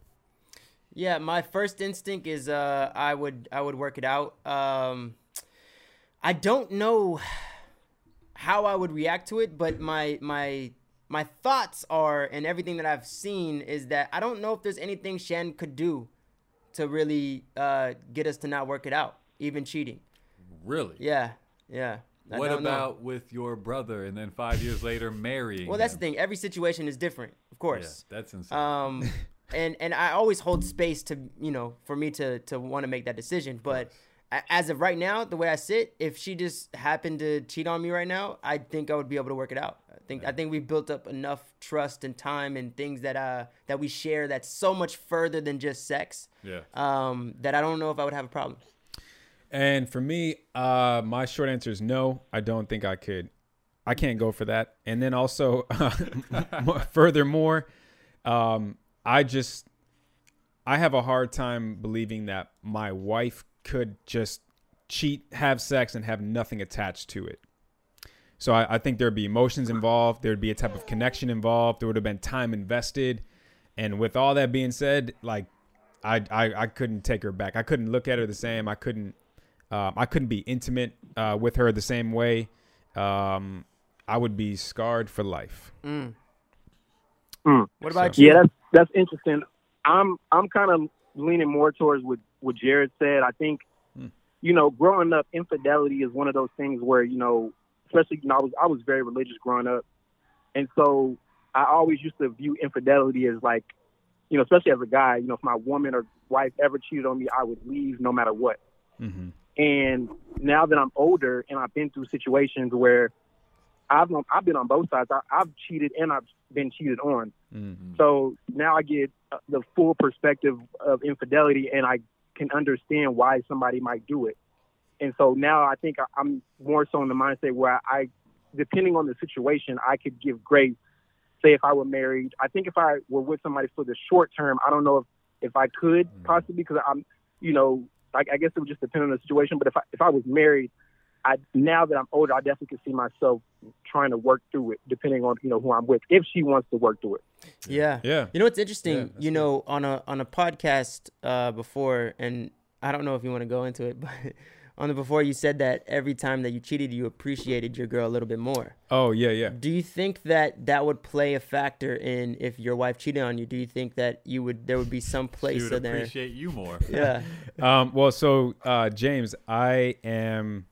Yeah, my first instinct is uh, I would, I would work it out. Um, I don't know how I would react to it, but my, my my thoughts are and everything that I've seen is that I don't know if there's anything Shan could do to really uh, get us to not work it out, even cheating. Really? Yeah, yeah. I what about know. with your brother and then five years later marrying? Well, that's him? the thing. Every situation is different, of course. Yeah, that's insane. Um, and and I always hold space to you know for me to to want to make that decision, but as of right now, the way I sit, if she just happened to cheat on me right now, I think I would be able to work it out I think I think we've built up enough trust and time and things that uh that we share that's so much further than just sex. Yeah. Um, that I don't know if I would have a problem. And for me, uh, my short answer is no. I don't think I could. I can't go for that. And then also, uh, furthermore, um, I just I have a hard time believing that my wife could just cheat, have sex, and have nothing attached to it. So I, I think there'd be emotions involved. There'd be a type of connection involved. There would have been time invested. And with all that being said, like I, I, I couldn't take her back. I couldn't look at her the same. I couldn't, um, I couldn't be intimate uh, with her the same way. Um, I would be scarred for life. Mm. Mm. What about so. you? Yeah, that's that's interesting. I'm I'm kind of leaning more towards what what Jared said. I think, mm. you know, growing up, infidelity is one of those things where you know especially you know I was I was very religious growing up, and so I always used to view infidelity as like, you know, especially as a guy, you know, if my woman or wife ever cheated on me, I would leave no matter what. Mm-hmm. And now that I'm older and I've been through situations where I've I've been on both sides. I, have cheated and I've been cheated on. Mm-hmm. So now I get uh, the full perspective of infidelity, and I can understand why somebody might do it. And so now I think I'm more so in the mindset where I, depending on the situation, I could give grace. Say if I were married, I think if I were with somebody for the short term, I don't know if, if I could mm-hmm. possibly because I'm, you know, I, I guess it would just depend on the situation. But if I, if I was married, I now that I'm older, I definitely can see myself trying to work through it, depending on you know who I'm with, if she wants to work through it. Yeah, yeah. You know what's interesting? Yeah, you know, on a on a podcast uh, before, and I don't know if you want to go into it, but on the before you said that every time that you cheated you appreciated your girl a little bit more oh yeah yeah do you think that that would play a factor in if your wife cheated on you do you think that you would there would be some place she would there appreciate you more yeah um, well so uh, james i am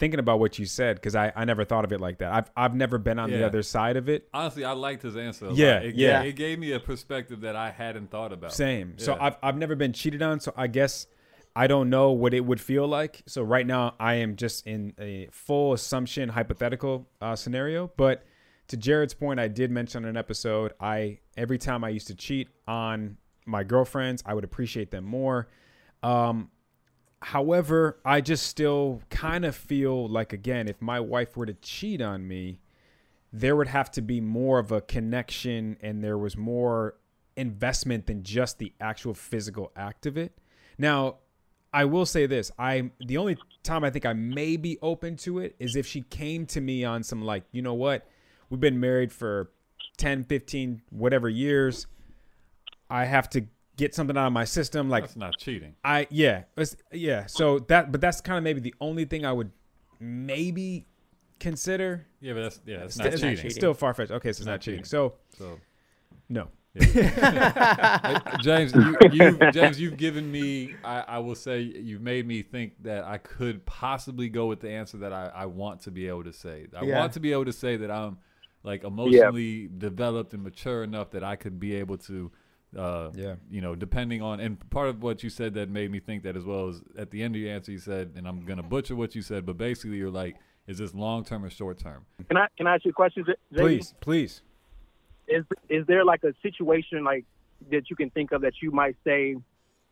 thinking about what you said because I, I never thought of it like that. I've I've never been on yeah. the other side of it. Honestly, I liked his answer. Yeah, it, yeah. It gave me a perspective that I hadn't thought about. Same. Yeah. So I've I've never been cheated on. So I guess I don't know what it would feel like. So right now, I am just in a full assumption hypothetical uh, scenario. But to Jared's point, I did mention in an episode, I every time I used to cheat on my girlfriends, I would appreciate them more. Um, however, I just still kind of feel like again, if my wife were to cheat on me, there would have to be more of a connection, and there was more investment than just the actual physical act of it. Now, I will say this. I the only time I think I may be open to it is if she came to me on some like, you know what? We've been married for 10, 15, whatever years. I have to get something out of my system like That's not cheating. I yeah, yeah. So that but that's kind of maybe the only thing I would maybe consider. Yeah, but that's yeah, it's, not, cheating. It's still far fetched. Okay, so it's, not, not cheating. cheating. So, so no. James, you, you, James, you've given me. I, I, will say you've made me think that I could possibly go with the answer that I, I want to be able to say. I yeah. want to be able to say that I'm like emotionally yeah. developed and mature enough that I could be able to. Uh, yeah. You know, depending on and part of what you said that made me think that as well is at the end of your answer you said, and I'm gonna butcher what you said, but basically you're like, is this long term or short term? Can I can I ask you a question? Please, please is is there like a situation like that you can think of that you might say?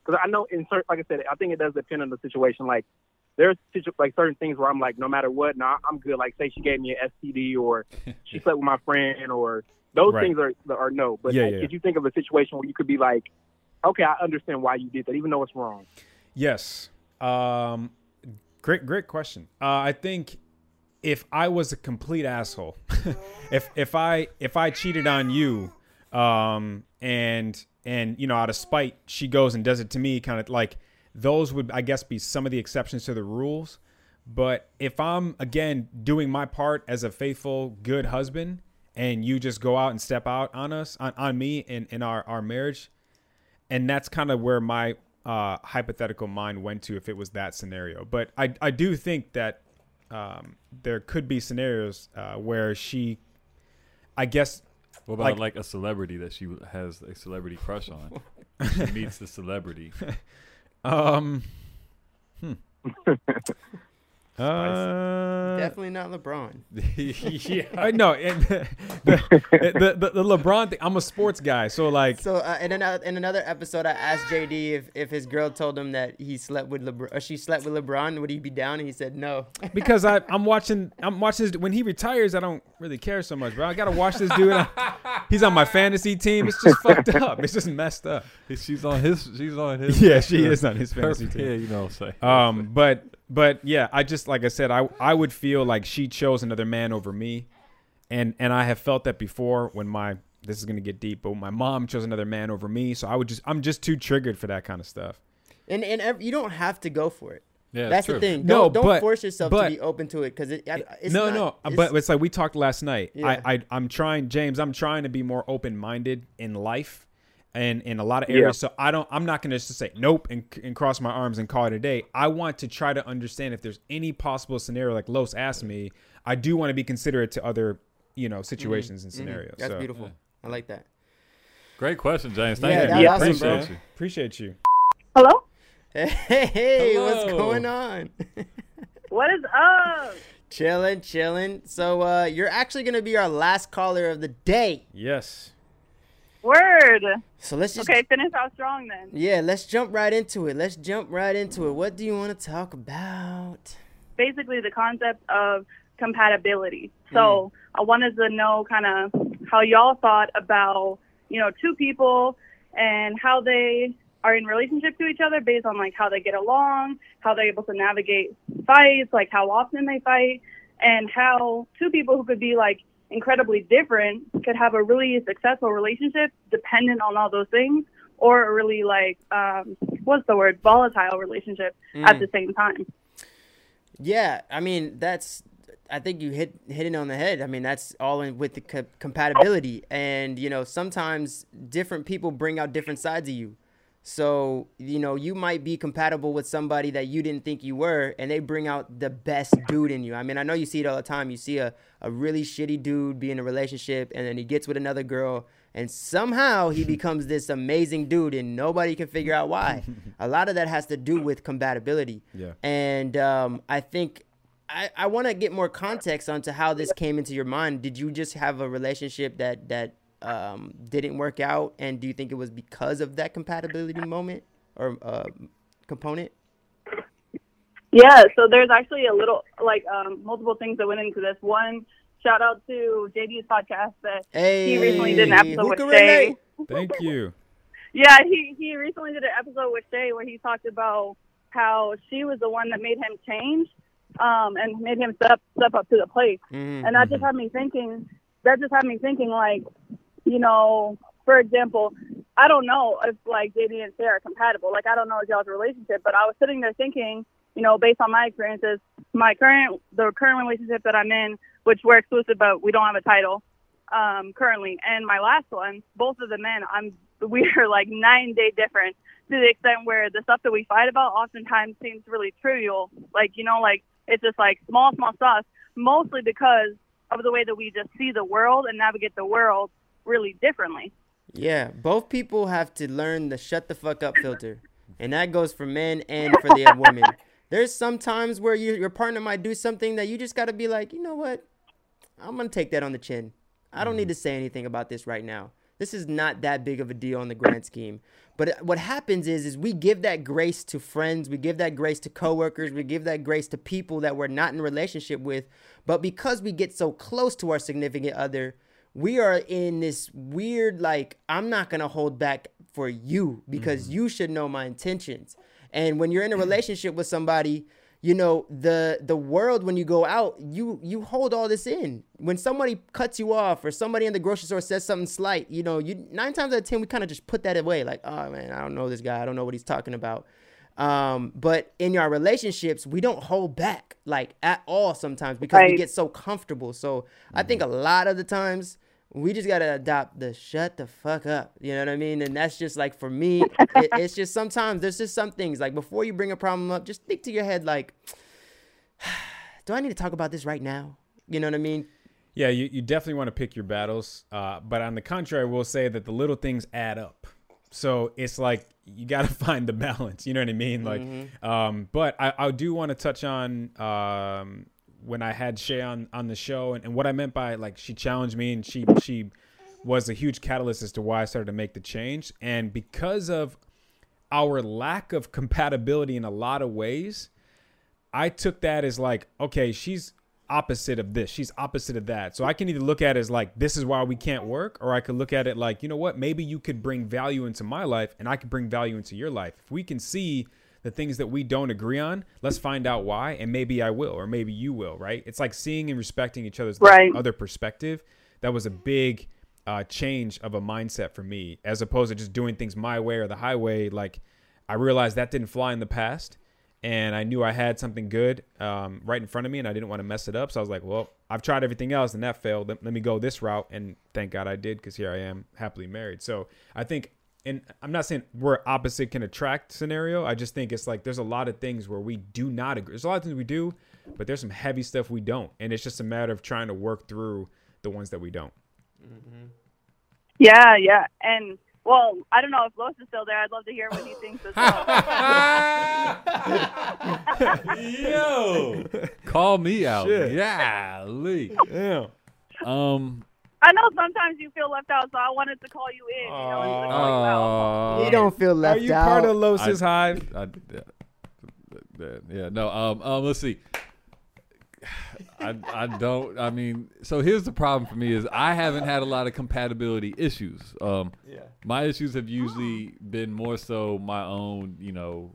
Because I know in certain, like I said, I think it does depend on the situation. Like there's situ- like certain things where I'm like, no matter what, nah, I'm good. Like say she gave me an STD or she slept with my friend or Those Right. things are are no. But Yeah, like, yeah. could you think of a situation where you could be like, okay, I understand why you did that, even though it's wrong. Yes. Um, great, great question. Uh, I think if I was a complete asshole, if if I if I cheated on you, um, and and you know out of spite she goes and does it to me, kind of like those would I guess be some of the exceptions to the rules. But if I'm again doing my part as a faithful, good husband, and you just go out and step out on us, on, on me in, in our, our marriage, and that's kind of where my uh, hypothetical mind went to if it was that scenario. But I, I do think that um, there could be scenarios uh, where she, I guess, What about Like- like, a celebrity that she has a celebrity crush on? she meets the celebrity. um, hmm. uh, Definitely not LeBron. yeah, I know. And the, the, the, the LeBron thing. I'm a sports guy, so like, So uh, in another in another episode, I asked JD if, if his girl told him that he slept with LeBron or she slept with LeBron, would he be down? And he said no. because I I'm watching I'm watching this when he retires. I don't really care so much, bro. I gotta watch this dude. He's on my fantasy team. It's just fucked up. It's just messed up. She's on his. She's on his. Yeah, she is on his fantasy team. Yeah, you know, say. Um, but but yeah, I just like I said, I I would feel like she chose another man over me, and and I have felt that before when my this is gonna get deep, but my mom chose another man over me, so I would just I'm just too triggered for that kind of stuff. And and ev- you don't have to go for it. yeah, That's true. the thing. No, Don't, don't but- force yourself but- to be open to it because it. It's no, not- no, it's- but it's like we talked last night. Yeah. I, I I'm trying, James. I'm trying to be more open minded in life, and in a lot of Yeah. areas. So I don't. I'm not going to just say nope and, and cross my arms and call it a day. I want to try to understand if there's any possible scenario like Los asked me. I do want to be considerate to other, you know, situations and Mhm. scenarios. That's so. beautiful. I like that. Great question, James. Yeah, Thank that you. was awesome, Appreciate bro. you. Appreciate you. Hello? Hey, what's Hello. going on? What is up? chilling, chilling. So uh, you're actually gonna be our last caller of the day. Yes. Word. So let's just Okay, finish out strong then. yeah, let's jump right into it. Let's jump right into it. What do you want to talk about? Basically, the concept of compatibility. So mm. I wanted to know kind of how y'all thought about, you know, two people and how they are in relationship to each other based on like how they get along, how they're able to navigate fights, like how often they fight, and how two people who could be like incredibly different could have a really successful relationship dependent on all those things or a really like um what's the word volatile relationship at Mm. the same time Yeah, I mean that's. I think you hit hit it on the head. I mean that's all in with the co- compatibility, and you know sometimes different people bring out different sides of you. So you know you might be compatible with somebody that you didn't think you were, and they bring out the best dude in you. I mean I know you see it all the time. You see a a really shitty dude be in a relationship, and then he gets with another girl, and somehow he becomes this amazing dude, and nobody can figure out why. a lot of that has to do with compatibility. Yeah. And um, I think I, I want to get more context onto how this came into your mind. Did you just have a relationship that that um, didn't work out, and do you think it was because of that compatibility moment or uh, component? Yeah, so there's actually a little like um, multiple things that went into this. One, shout out to JD's podcast that Hey, he recently did an episode with Shay. Thank you. Yeah, he he recently did an episode with Shay where he talked about how she was the one that made him change, um, and made him step step up to the plate. Mhm. And that just had me thinking. That just had me thinking, like, you know, for example, I don't know if like JD and Sarah are compatible. Like, I don't know y'all's relationship, but I was sitting there thinking, you know, based on my experiences, my current the current relationship that I'm in, which we're exclusive, but we don't have a title um, currently, and my last one, both of the men, I'm we are like nine day different to the extent where the stuff that we fight about oftentimes seems really trivial. Like, you know, like it's just like small, small stuff, mostly because of the way that we just see the world and navigate the world really differently. Yeah, both people have to learn the shut the fuck up filter, and that goes for men and for the women. There's some times where you, your partner might do something that you just got to be like, you know what, I'm gonna take that on the chin. I don't need mm-hmm. to say anything about this right now. This is not that big of a deal in the grand scheme. But uh, what happens is, is we give that grace to friends, we give that grace to coworkers, we give that grace to people that we're not in relationship with. But because we get so close to our significant other, we are in this weird like I'm not gonna hold back for you because Mm-hmm. you should know my intentions. And when you're in a relationship with somebody, you know the the world when you go out, you you hold all this in. When somebody cuts you off or somebody in the grocery store says something slight, you know, you nine times out of ten we kind of just put that away, like, oh man, I don't know this guy, I don't know what he's talking about. Um, but in our relationships, we don't hold back like at all sometimes because we get so comfortable. So I think a lot of the times we just gotta adopt the shut the fuck up. You know what I mean? And that's just like for me, it, it's just sometimes there's just some things like before you bring a problem up, just think to your head like, do I need to talk about this right now? You know what I mean? Yeah, you, you definitely want to pick your battles. Uh, but on the contrary, I will say that the little things add up. So it's like you got to find the balance. You know what I mean? Like, um, but I, I do want to touch on um, when I had Shay on, on the show and, and what I meant by like she challenged me and she she was a huge catalyst as to why I started to make the change. And because of our lack of compatibility in a lot of ways, I took that as like, okay, she's opposite of this. She's opposite of that. So I can either look at it as like, this is why we can't work, or I could look at it like, you know what, maybe you could bring value into my life and I could bring value into your life. If we can see the things that we don't agree on, let's find out why, and maybe I will, or maybe you will, right? It's like seeing and respecting each other's Right. other perspective. That was a big uh, change of a mindset for me, as opposed to just doing things my way or the highway. Like, I realized that didn't fly in the past and I knew I had something good um, right in front of me, and I didn't want to mess it up. So I was like, "Well, I've tried everything else, and that failed. Let, let me go this route." And thank God I did, because here I am, happily married. So I think, and I'm not saying we're opposite can attract scenario. I just think it's like there's a lot of things where we do not agree. There's a lot of things we do, but there's some heavy stuff we don't, and it's just a matter of trying to work through the ones that we don't. Yeah, yeah. And well, I don't know if Los is still there. I'd love to hear what he thinks as well. Yo, call me out. Shit. Yeah, Lee. Yeah. Um, I know sometimes you feel left out, so I wanted to call you in. You know, instead of call you out. you don't feel left Are left you out. part of Los's hive? I, yeah, yeah, no. Um, um, let's see. I, I don't. I mean, so here's the problem for me is I haven't had a lot of compatibility issues. Um, Yeah. my issues have usually been more so my own, you know,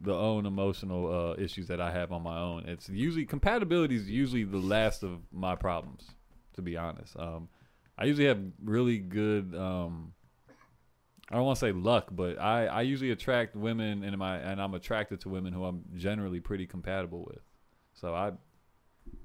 the own emotional uh, issues that I have on my own. It's usually compatibility is usually the last of my problems, to be honest. Um, I usually have really good. Um, I don't want to say luck, but I, I usually attract women, and my and I'm attracted to women who I'm generally pretty compatible with. So I,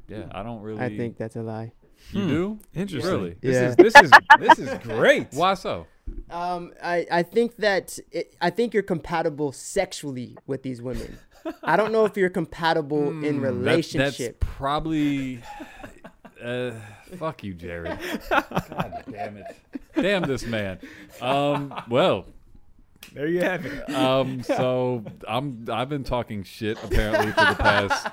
yeah, I don't really. I think that's a lie. you Hmm. do. Interesting. Really? This Yeah. is this is this is great. Why so? Um, I, I think that it, I think you're compatible sexually with these women. I don't know if you're compatible in Hmm, That- relationship. that's probably. Uh, fuck you, Jerry. God damn it. Damn this man. Um, well, There you have it. um, so I'm I've been talking shit apparently for the past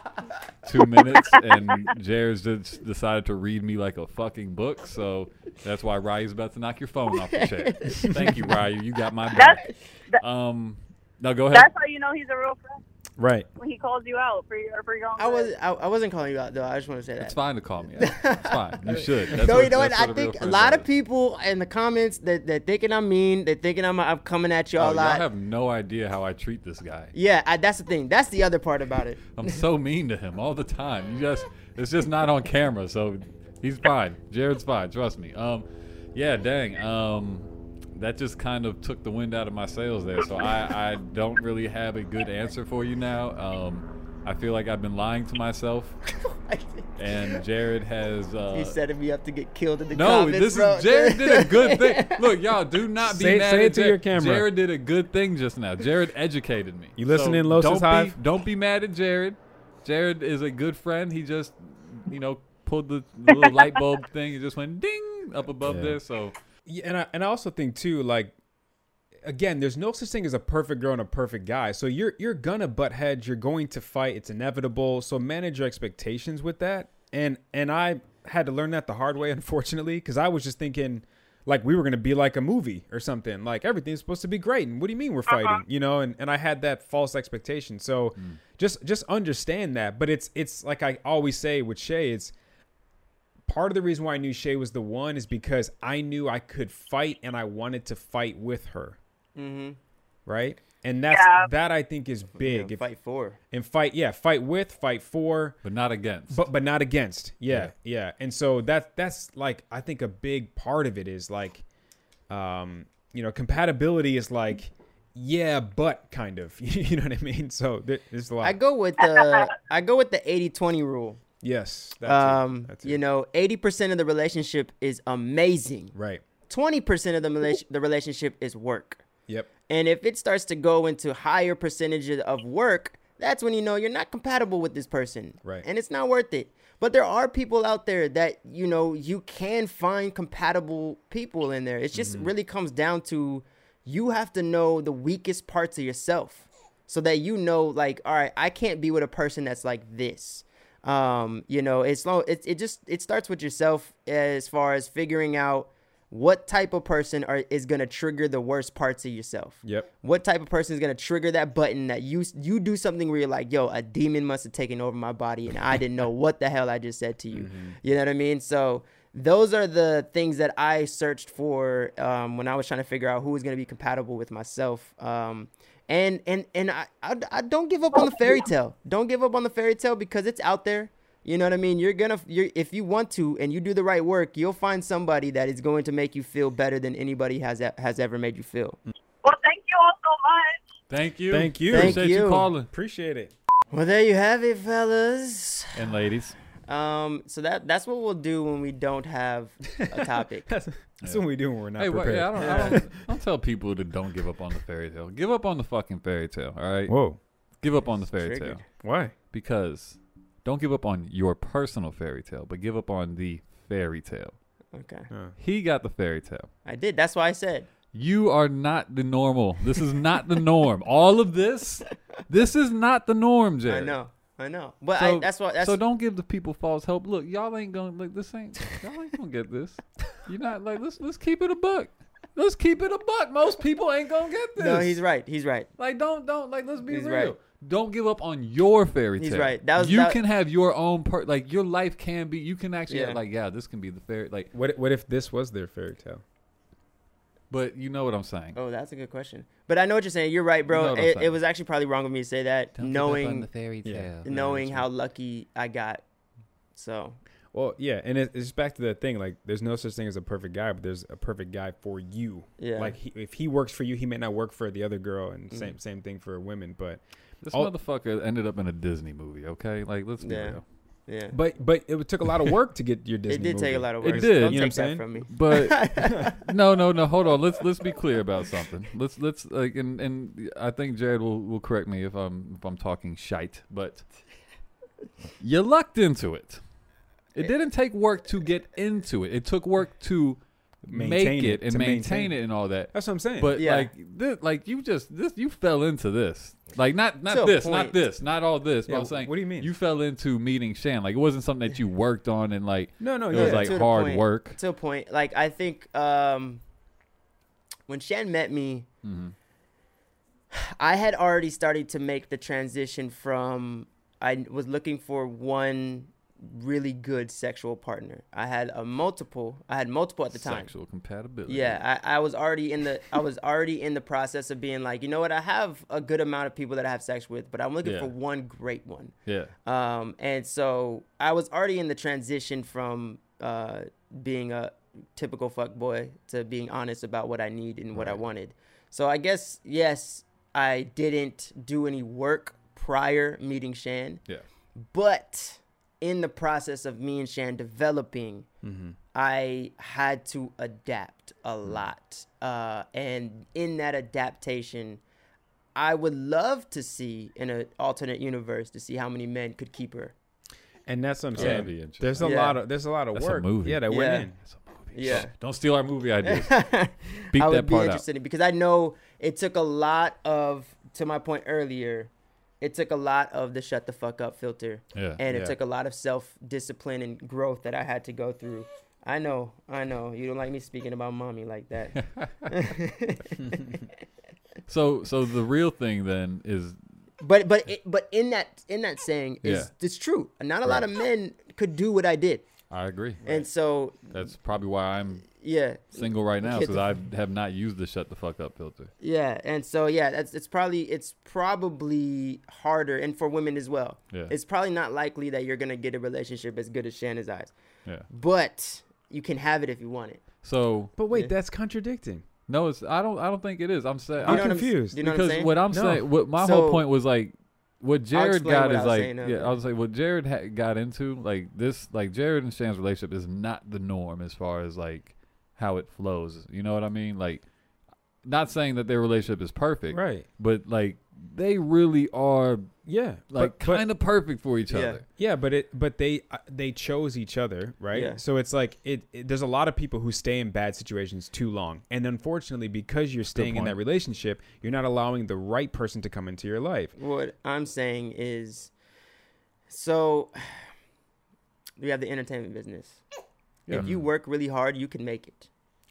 two minutes, and Jared's just decided to read me like a fucking book. So that's why Ryu's about to knock your phone off the chair. Thank you, Ryu. You got my back. That's Um, no, go ahead. that's how you know he's a real friend Right. when he calls you out for your for your own. I was I, I wasn't calling you out though. I just want to say that. It's fine to call me. out. It's fine. You should. That's no, what- you know what? that's I a think a lot of people in the comments that they're thinking I'm mean. They're thinking I'm I'm coming at you Oh, a y'all lot. have no idea how I treat this guy. yeah, I, that's the thing. That's the other part about it. I'm so mean to him all the time. You just it's just not on camera, so he's fine. Jared's fine, trust me. Um yeah, dang. Um that just kind of took the wind out of my sails there. So I, I don't really have a good answer for you now. Um I feel like I've been lying to myself and Jared has uh He's setting me up to get killed in the no, comments, No, this bro. is Jared did a good thing. Look, y'all do not be Say- mad say at it to Jared. your camera. Jared did a good thing just now. Jared educated me. You listening, Los' don't Hive? Be, don't be mad at Jared. Jared is a good friend. He just, you know, pulled the, the little light bulb thing. It just went ding up above Yeah. there. So Yeah, and I, and I also think too, like, again, there's no such thing as a perfect girl and a perfect guy. So you're you're gonna butt heads. You're going to fight. It's inevitable. So manage your expectations with that. And and I had to learn that the hard way, unfortunately, because I was just thinking like we were gonna be like a movie or something. Like everything's supposed to be great. And what do you mean we're uh-huh. fighting? You know, and, and I had that false expectation. So hmm. just just understand that. But it's it's like I always say with Shay, it's part of the reason why I knew Shay was the one is because I knew I could fight and I wanted to fight with her. Mm-hmm. Right. And that's Yeah. that I think is big. If, fight for. and fight, yeah, fight with, fight for, but not against. but but not against. Yeah, yeah. And so that that's like I think a big part of it is like, um, you know, compatibility is like, yeah, but kind of. you know what I mean? So there, there's a lot. I go with the I go with the 80-20 rule. Yes. Um, you know, 80% of the relationship is amazing. Right. 20% of the rela- the relationship is work. Yep. And if it starts to go into higher percentages of work, that's when you know you're not compatible with this person. Right. And it's not worth it. But there are people out there that, you know, you can find compatible people in there. It just Mm-hmm. really comes down to you have to know the weakest parts of yourself so that you know like, all right, I can't be with a person that's like this. Um, you know, it's long it, it just it starts with yourself as far as figuring out what type of person are, is going to trigger the worst parts of yourself. Yep. what type of person is going to trigger that button that you you do something where you're like yo a demon must have taken over my body and i didn't know what the hell i just said to you. You know what i mean? So those are the things that i searched for um, when i was trying to figure out who was going to be compatible with myself. Um, and and and I, I i don't give up on the fairy tale don't give up on the fairy tale because it's out there you know what I mean? You're gonna, you're, if you want to, and you do the right work, you'll find somebody that is going to make you feel better than anybody has has ever made you feel. Well, thank you all so much. Thank you. Thank you. Thank Appreciate you you. calling. Appreciate it. Well, there you have it, fellas. And ladies. Um, so that that's what we'll do when we don't have a topic. That's, that's what we do when we're not Hey, wait, prepared. yeah, I don't, I don't, don't tell people to don't give up on the fairy tale. Give up on the fucking fairy tale, all right? Whoa. Give up on the fairy Triggered. tale. Why? Because don't give up on your personal fairy tale, but give up on the fairy tale. Okay, He got the fairy tale. I did. That's why I said. You are not the normal. This is not the norm. All of this, this is not the norm, Jay. I know, I know. But So, I, that's what. That's so don't give the people false hope. Look, y'all ain't gonna like this. Ain't y'all ain't gonna get this. You're not like let's let's keep it a buck. Let's keep it a buck. Most people ain't gonna get this. no. He's right. He's right. Like don't don't like let's be He's real. right. Don't give up on your fairy tale. He's right. That was- you that- can have your own per like your life can be. You can actually Yeah. like yeah, this can be the fairy like. What what if this was their fairy tale? But you know what I'm saying. Oh, that's a good question. But I know what you're saying. You're right, You bro. know it, it was actually probably wrong of me to say that, knowing the fairy Yeah. knowing how lucky I got. So Well, yeah, and it, it's just back to that thing. Like, there's no such thing as a perfect guy, but there's a perfect guy for you. Yeah. Like, he, if he works for you, he may not work for the other girl, and Mm. same same thing for women. But This all- motherfucker ended up in a Disney movie. Okay, like let's be Yeah. real. Yeah, but but it took a lot of work to get your Disney. it did take a lot of work. It did, Don't you know take what I'm that from me. But no, no, no. Hold on. Let's let's be clear about something. Let's let's like and and I think Jared will will correct me if I'm if I'm talking shite, but you lucked into it. It didn't take work to get into it. It took work to make it, it, and maintain, maintain it and all that. That's what I'm saying. But Yeah. like this, like you just this you fell into this. Like not not To this, point. not this, not all this. But I'm saying what do you mean? You fell into meeting Shan. Like it wasn't something that you worked on and like no, no, it yeah. was like hard point. work. to a point. Like I think um, when Shan met me, Mhm. I had already started to make the transition from I was looking for one really good sexual partner. I had a multiple. I had multiple at the time. Sexual compatibility. Yeah, I, I was already in the I was already in the process of being like, you know what, I have a good amount of people that I have sex with, but I'm looking Yeah. for one great one. Yeah. Um, and so I was already in the transition from uh, being a typical fuck boy to being honest about what I need and what I wanted. So I guess yes, I didn't do any work prior meeting Shan, Yeah. but in the process of me and Shan developing, I had to adapt a lot. Uh, and in that adaptation, I would love to see in an alternate universe to see how many men could keep her. and that's what I'm Yeah. saying. That'd be interesting. There's a Yeah. lot of there's a lot of That's a work. movie. Yeah, that Yeah. went in. It's a movie. Yeah. Don't steal our movie ideas. Beat I would that be part out. interested in because I know it took a lot of, to my point earlier, it took a lot of the shut the fuck up filter. Yeah. And it Yeah. took a lot of self discipline and growth that I had to go through. I know, I know. You don't like me speaking about mommy like that. So so the real thing then is but but it, but in that in that saying is Yeah. it's true. Not a lot of men could do what I did. I agree. And so, That's probably why I'm yeah, single right now because I have not used the shut the fuck up filter. yeah, and so yeah, that's it's probably it's probably harder, and for women as well. Yeah. It's probably not likely that you're gonna get a relationship as good as Shannon's eyes, Yeah. but you can have it if you want it. So But wait, Yeah. that's contradicting. no, it's I don't I don't think it is. I'm saying I'm know what confused. you know because what I'm saying? what I'm No. saying, what my So- whole point was like, what Jared got what is like, yeah. I was like, what Jared ha- got into, like this, like Jared and Shan's relationship is not the norm as far as like how it flows. You know what I mean? Like, not saying that their relationship is perfect, Right. but like they really are Yeah. like but, but- kind of perfect for each Yeah. other. Yeah, but it but they uh, they chose each other, right? Yeah. So it's like it, it there's a lot of people who stay in bad situations too long. And unfortunately because you're staying in that relationship, you're not allowing the right person to come into your life. What I'm saying is, so we have the entertainment business. Yeah. If you work really hard, you can make it.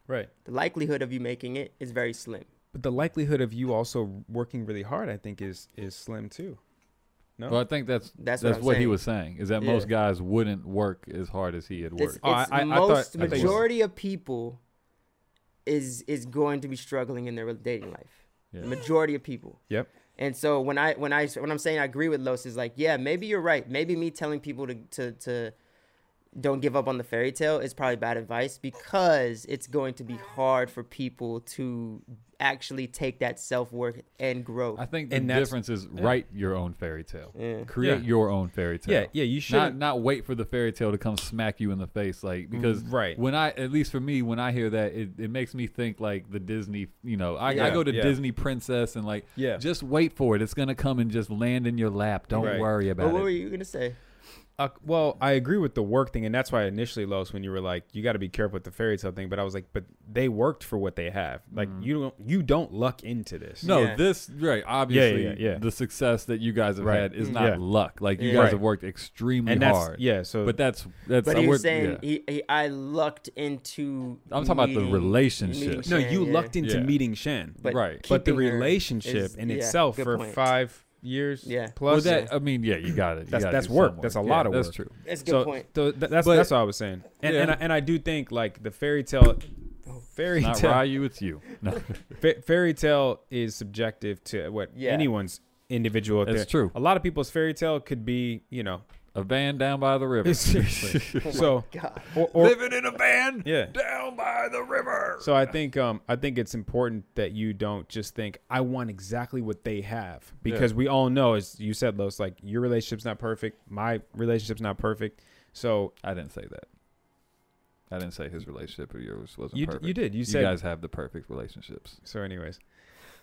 Right. The likelihood of you making it is very slim. But the likelihood of you also working really hard, I think is is slim too. No. Well, I think that's That's that's, what what, he was saying is that Yeah. most guys wouldn't work as hard as he had It's, worked. Oh, I- I- I most I thought you- majority of people is is going to be struggling in their dating life. Yeah. The majority of people. Yep. And so when I when I when I'm saying I agree with Los is like, yeah, maybe you're right. Maybe me telling people to to to don't give up on the fairy tale is probably bad advice because it's going to be hard for people to actually take that self work and grow. I think the And difference is yeah. write your own fairy tale. Yeah. Create Yeah. your own fairy tale. Yeah, yeah, you should not wait for the fairy tale to come smack you in the face, like mm, because Right. when I at least for me when I hear that it, it makes me think like the Disney you know I, I go to yeah. Disney princess and like Yeah. just wait for it it's gonna come and just land in your lap don't Right. worry But about what it What were you gonna say? Uh, well, I agree with the work thing, and that's why initially, Los, when you were like, you got to be careful with the fairy tale thing. But I was like, but they worked for what they have. Like Mm. you don't, you don't luck into this. no Yeah. this right obviously yeah, yeah. the success that you guys have Right. had is Mm. not Yeah. luck like you Yeah. guys Right. have worked extremely and that's hard yeah. So, but that's that's But I he worked- was saying yeah. he, he I lucked into. I'm talking about the relationship. no, you yeah. lucked into Yeah. meeting Shan, But Right. but the relationship is- in yeah, itself for point. five years, Yeah. plus. well, that I mean yeah you got it That's- that's work. That's a lot of work. that's true That's a good so point. th- th- that's But- that's what I was saying, and and, I, and I do think like the fairy tale, oh, fairy not tale, Ryu it's you no fa- fairy tale is subjective to what Yeah. anyone's individual. That's there. true. A lot of people's fairy tale could be, you know, a van down by the river seriously. Oh so God. or, or living in a van yeah. down by the river So I think um I think it's important that you don't just think I want exactly what they have because we all know as you said Los like your relationship's not perfect, my relationship's not perfect. So I didn't say that. I didn't say his relationship or yours wasn't you d- you did. You You said guys have the perfect relationships. so anyways.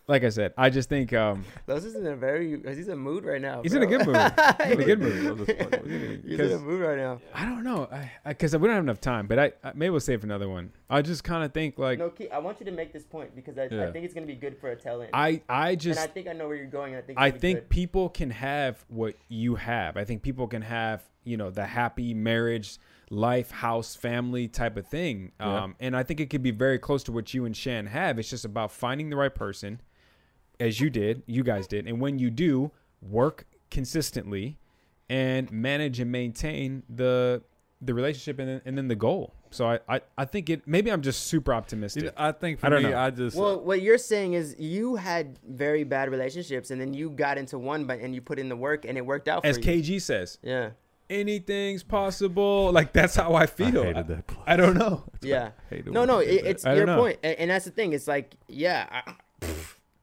Like I said, I just think um Los is in a very he's in a mood right now. He's in a good mood. He's in a good mood. I'll just fuck with you. He's in a mood right now. I don't know. I because we don't have enough time, but I, I maybe we'll save another one. I just kind of think like no, Keith, I want you to make this point because I, I think it's gonna be good for a tell in. I I and I think I know where you're going. I think I it's gonna be think good. people can have what you have. I think people can have, you know, the happy marriage, life, house, family type of thing. Yeah. Um, and I think it could be very close to what you and Shan have. It's just about finding the right person, as you did, you guys did. And when you do, work consistently and manage and maintain the the relationship and then, and then the goal. So I, I, I think it maybe I'm just super optimistic. You know, I think for I don't me, know. I just Well, what you're saying is you had very bad relationships, and then you got into one, but and you put in the work, and it worked out for As you. KG says, Yeah, anything's possible. Like that's how I I feel. hated that. Play. I don't know. yeah. Hated No, no, it, it's I your know. point, and, and that's the thing. It's like, yeah, I,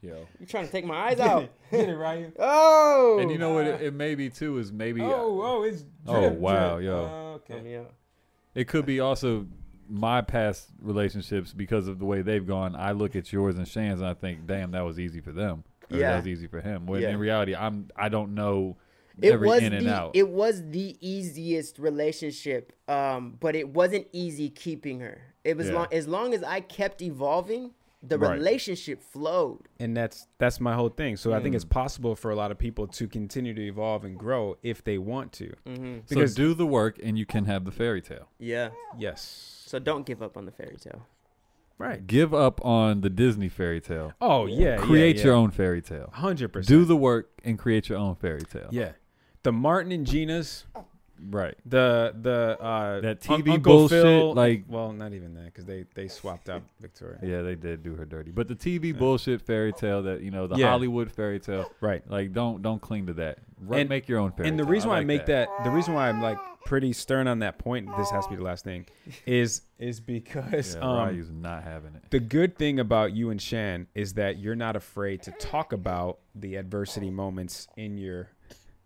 Yo. you're trying to take my eyes out. Get it, Ryan. oh, And you know what? It, it may be too is maybe. Oh, oh, it's Oh, drip, wow, drip. yo. Oh, Help okay. me out. It could be also my past relationships because of the way they've gone. I look at yours and Shan's and I think, damn, that was easy for them. Or Yeah. that was easy for him. When Yeah. in reality, I'm I don't know It every was in and the out. it was the easiest relationship, um, but it wasn't easy keeping her. It was Yeah. long as long as I kept evolving, the Right. relationship flowed. And that's that's my whole thing. So I think Mm. it's possible for a lot of people to continue to evolve and grow if they want to. Mm-hmm. Because so do the work and you can have the fairy tale. Yeah. yes, So don't give up on the fairy tale. right. Give up on the Disney fairy tale. Oh yeah, create yeah, your own fairy tale. Hundred percent. Do the work and create your own fairy tale. yeah. The Martin and Gina's, Right. The the uh, That Un- TV Uncle bullshit, Phil, like- well, not even that because they they swapped out Victoria. Yeah, they did do her dirty. But the TV bullshit fairy tale that you know, the Yeah. Hollywood fairy tale, Right. like don't don't cling to that. Right, And- make your own fairy. And the tale. reason why I like make that. the reason why I'm like pretty stern on that point, this has to be the last thing, is is because yeah, um, Ryu's not having it. the good thing about you and Shan is that you're not afraid to talk about the adversity moments in your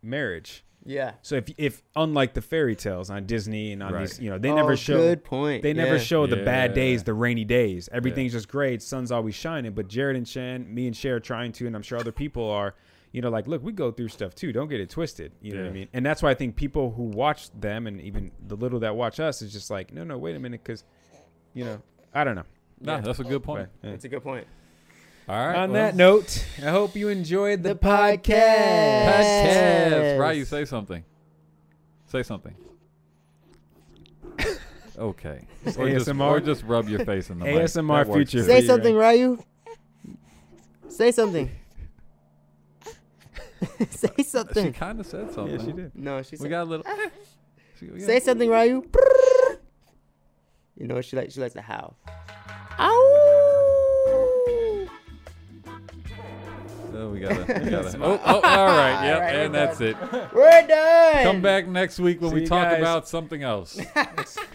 marriage. Yeah. So if if unlike the fairy tales on Disney and on Right. these, you know, they Oh, never show Good point. they never Yeah. show the bad days, the rainy days. Everything's just great, sun's always shining. But Jared and Shan, me and Cher are trying to, and I'm sure other people are. You know, like, look, we go through stuff too. Don't get it twisted. You know what I mean? And that's why I think people who watch them and even the little that watch us is just like, no, no, wait a minute, because, you know, I don't know. Nah, Yeah. that's a good point. But, yeah. That's a good point. All right. On well, that note, I hope you enjoyed the, The podcast. podcast. podcast. Ryu, say something. Say something. Okay. Or just, ASMR? or just rub your face in the mic. ASMR That works future. Say you, something, Ryu. Say something. Say something. She something. kind of said something. Yeah, she did. No, she We said. got a little. Ah. She- we got- Say something, Ryu. You know she like she likes to howl. Ow! Oh, we gotta. We gotta oh, oh, all right. Yep, All right, and that's it. We're done. Come back next week when See we talk guys. about something else.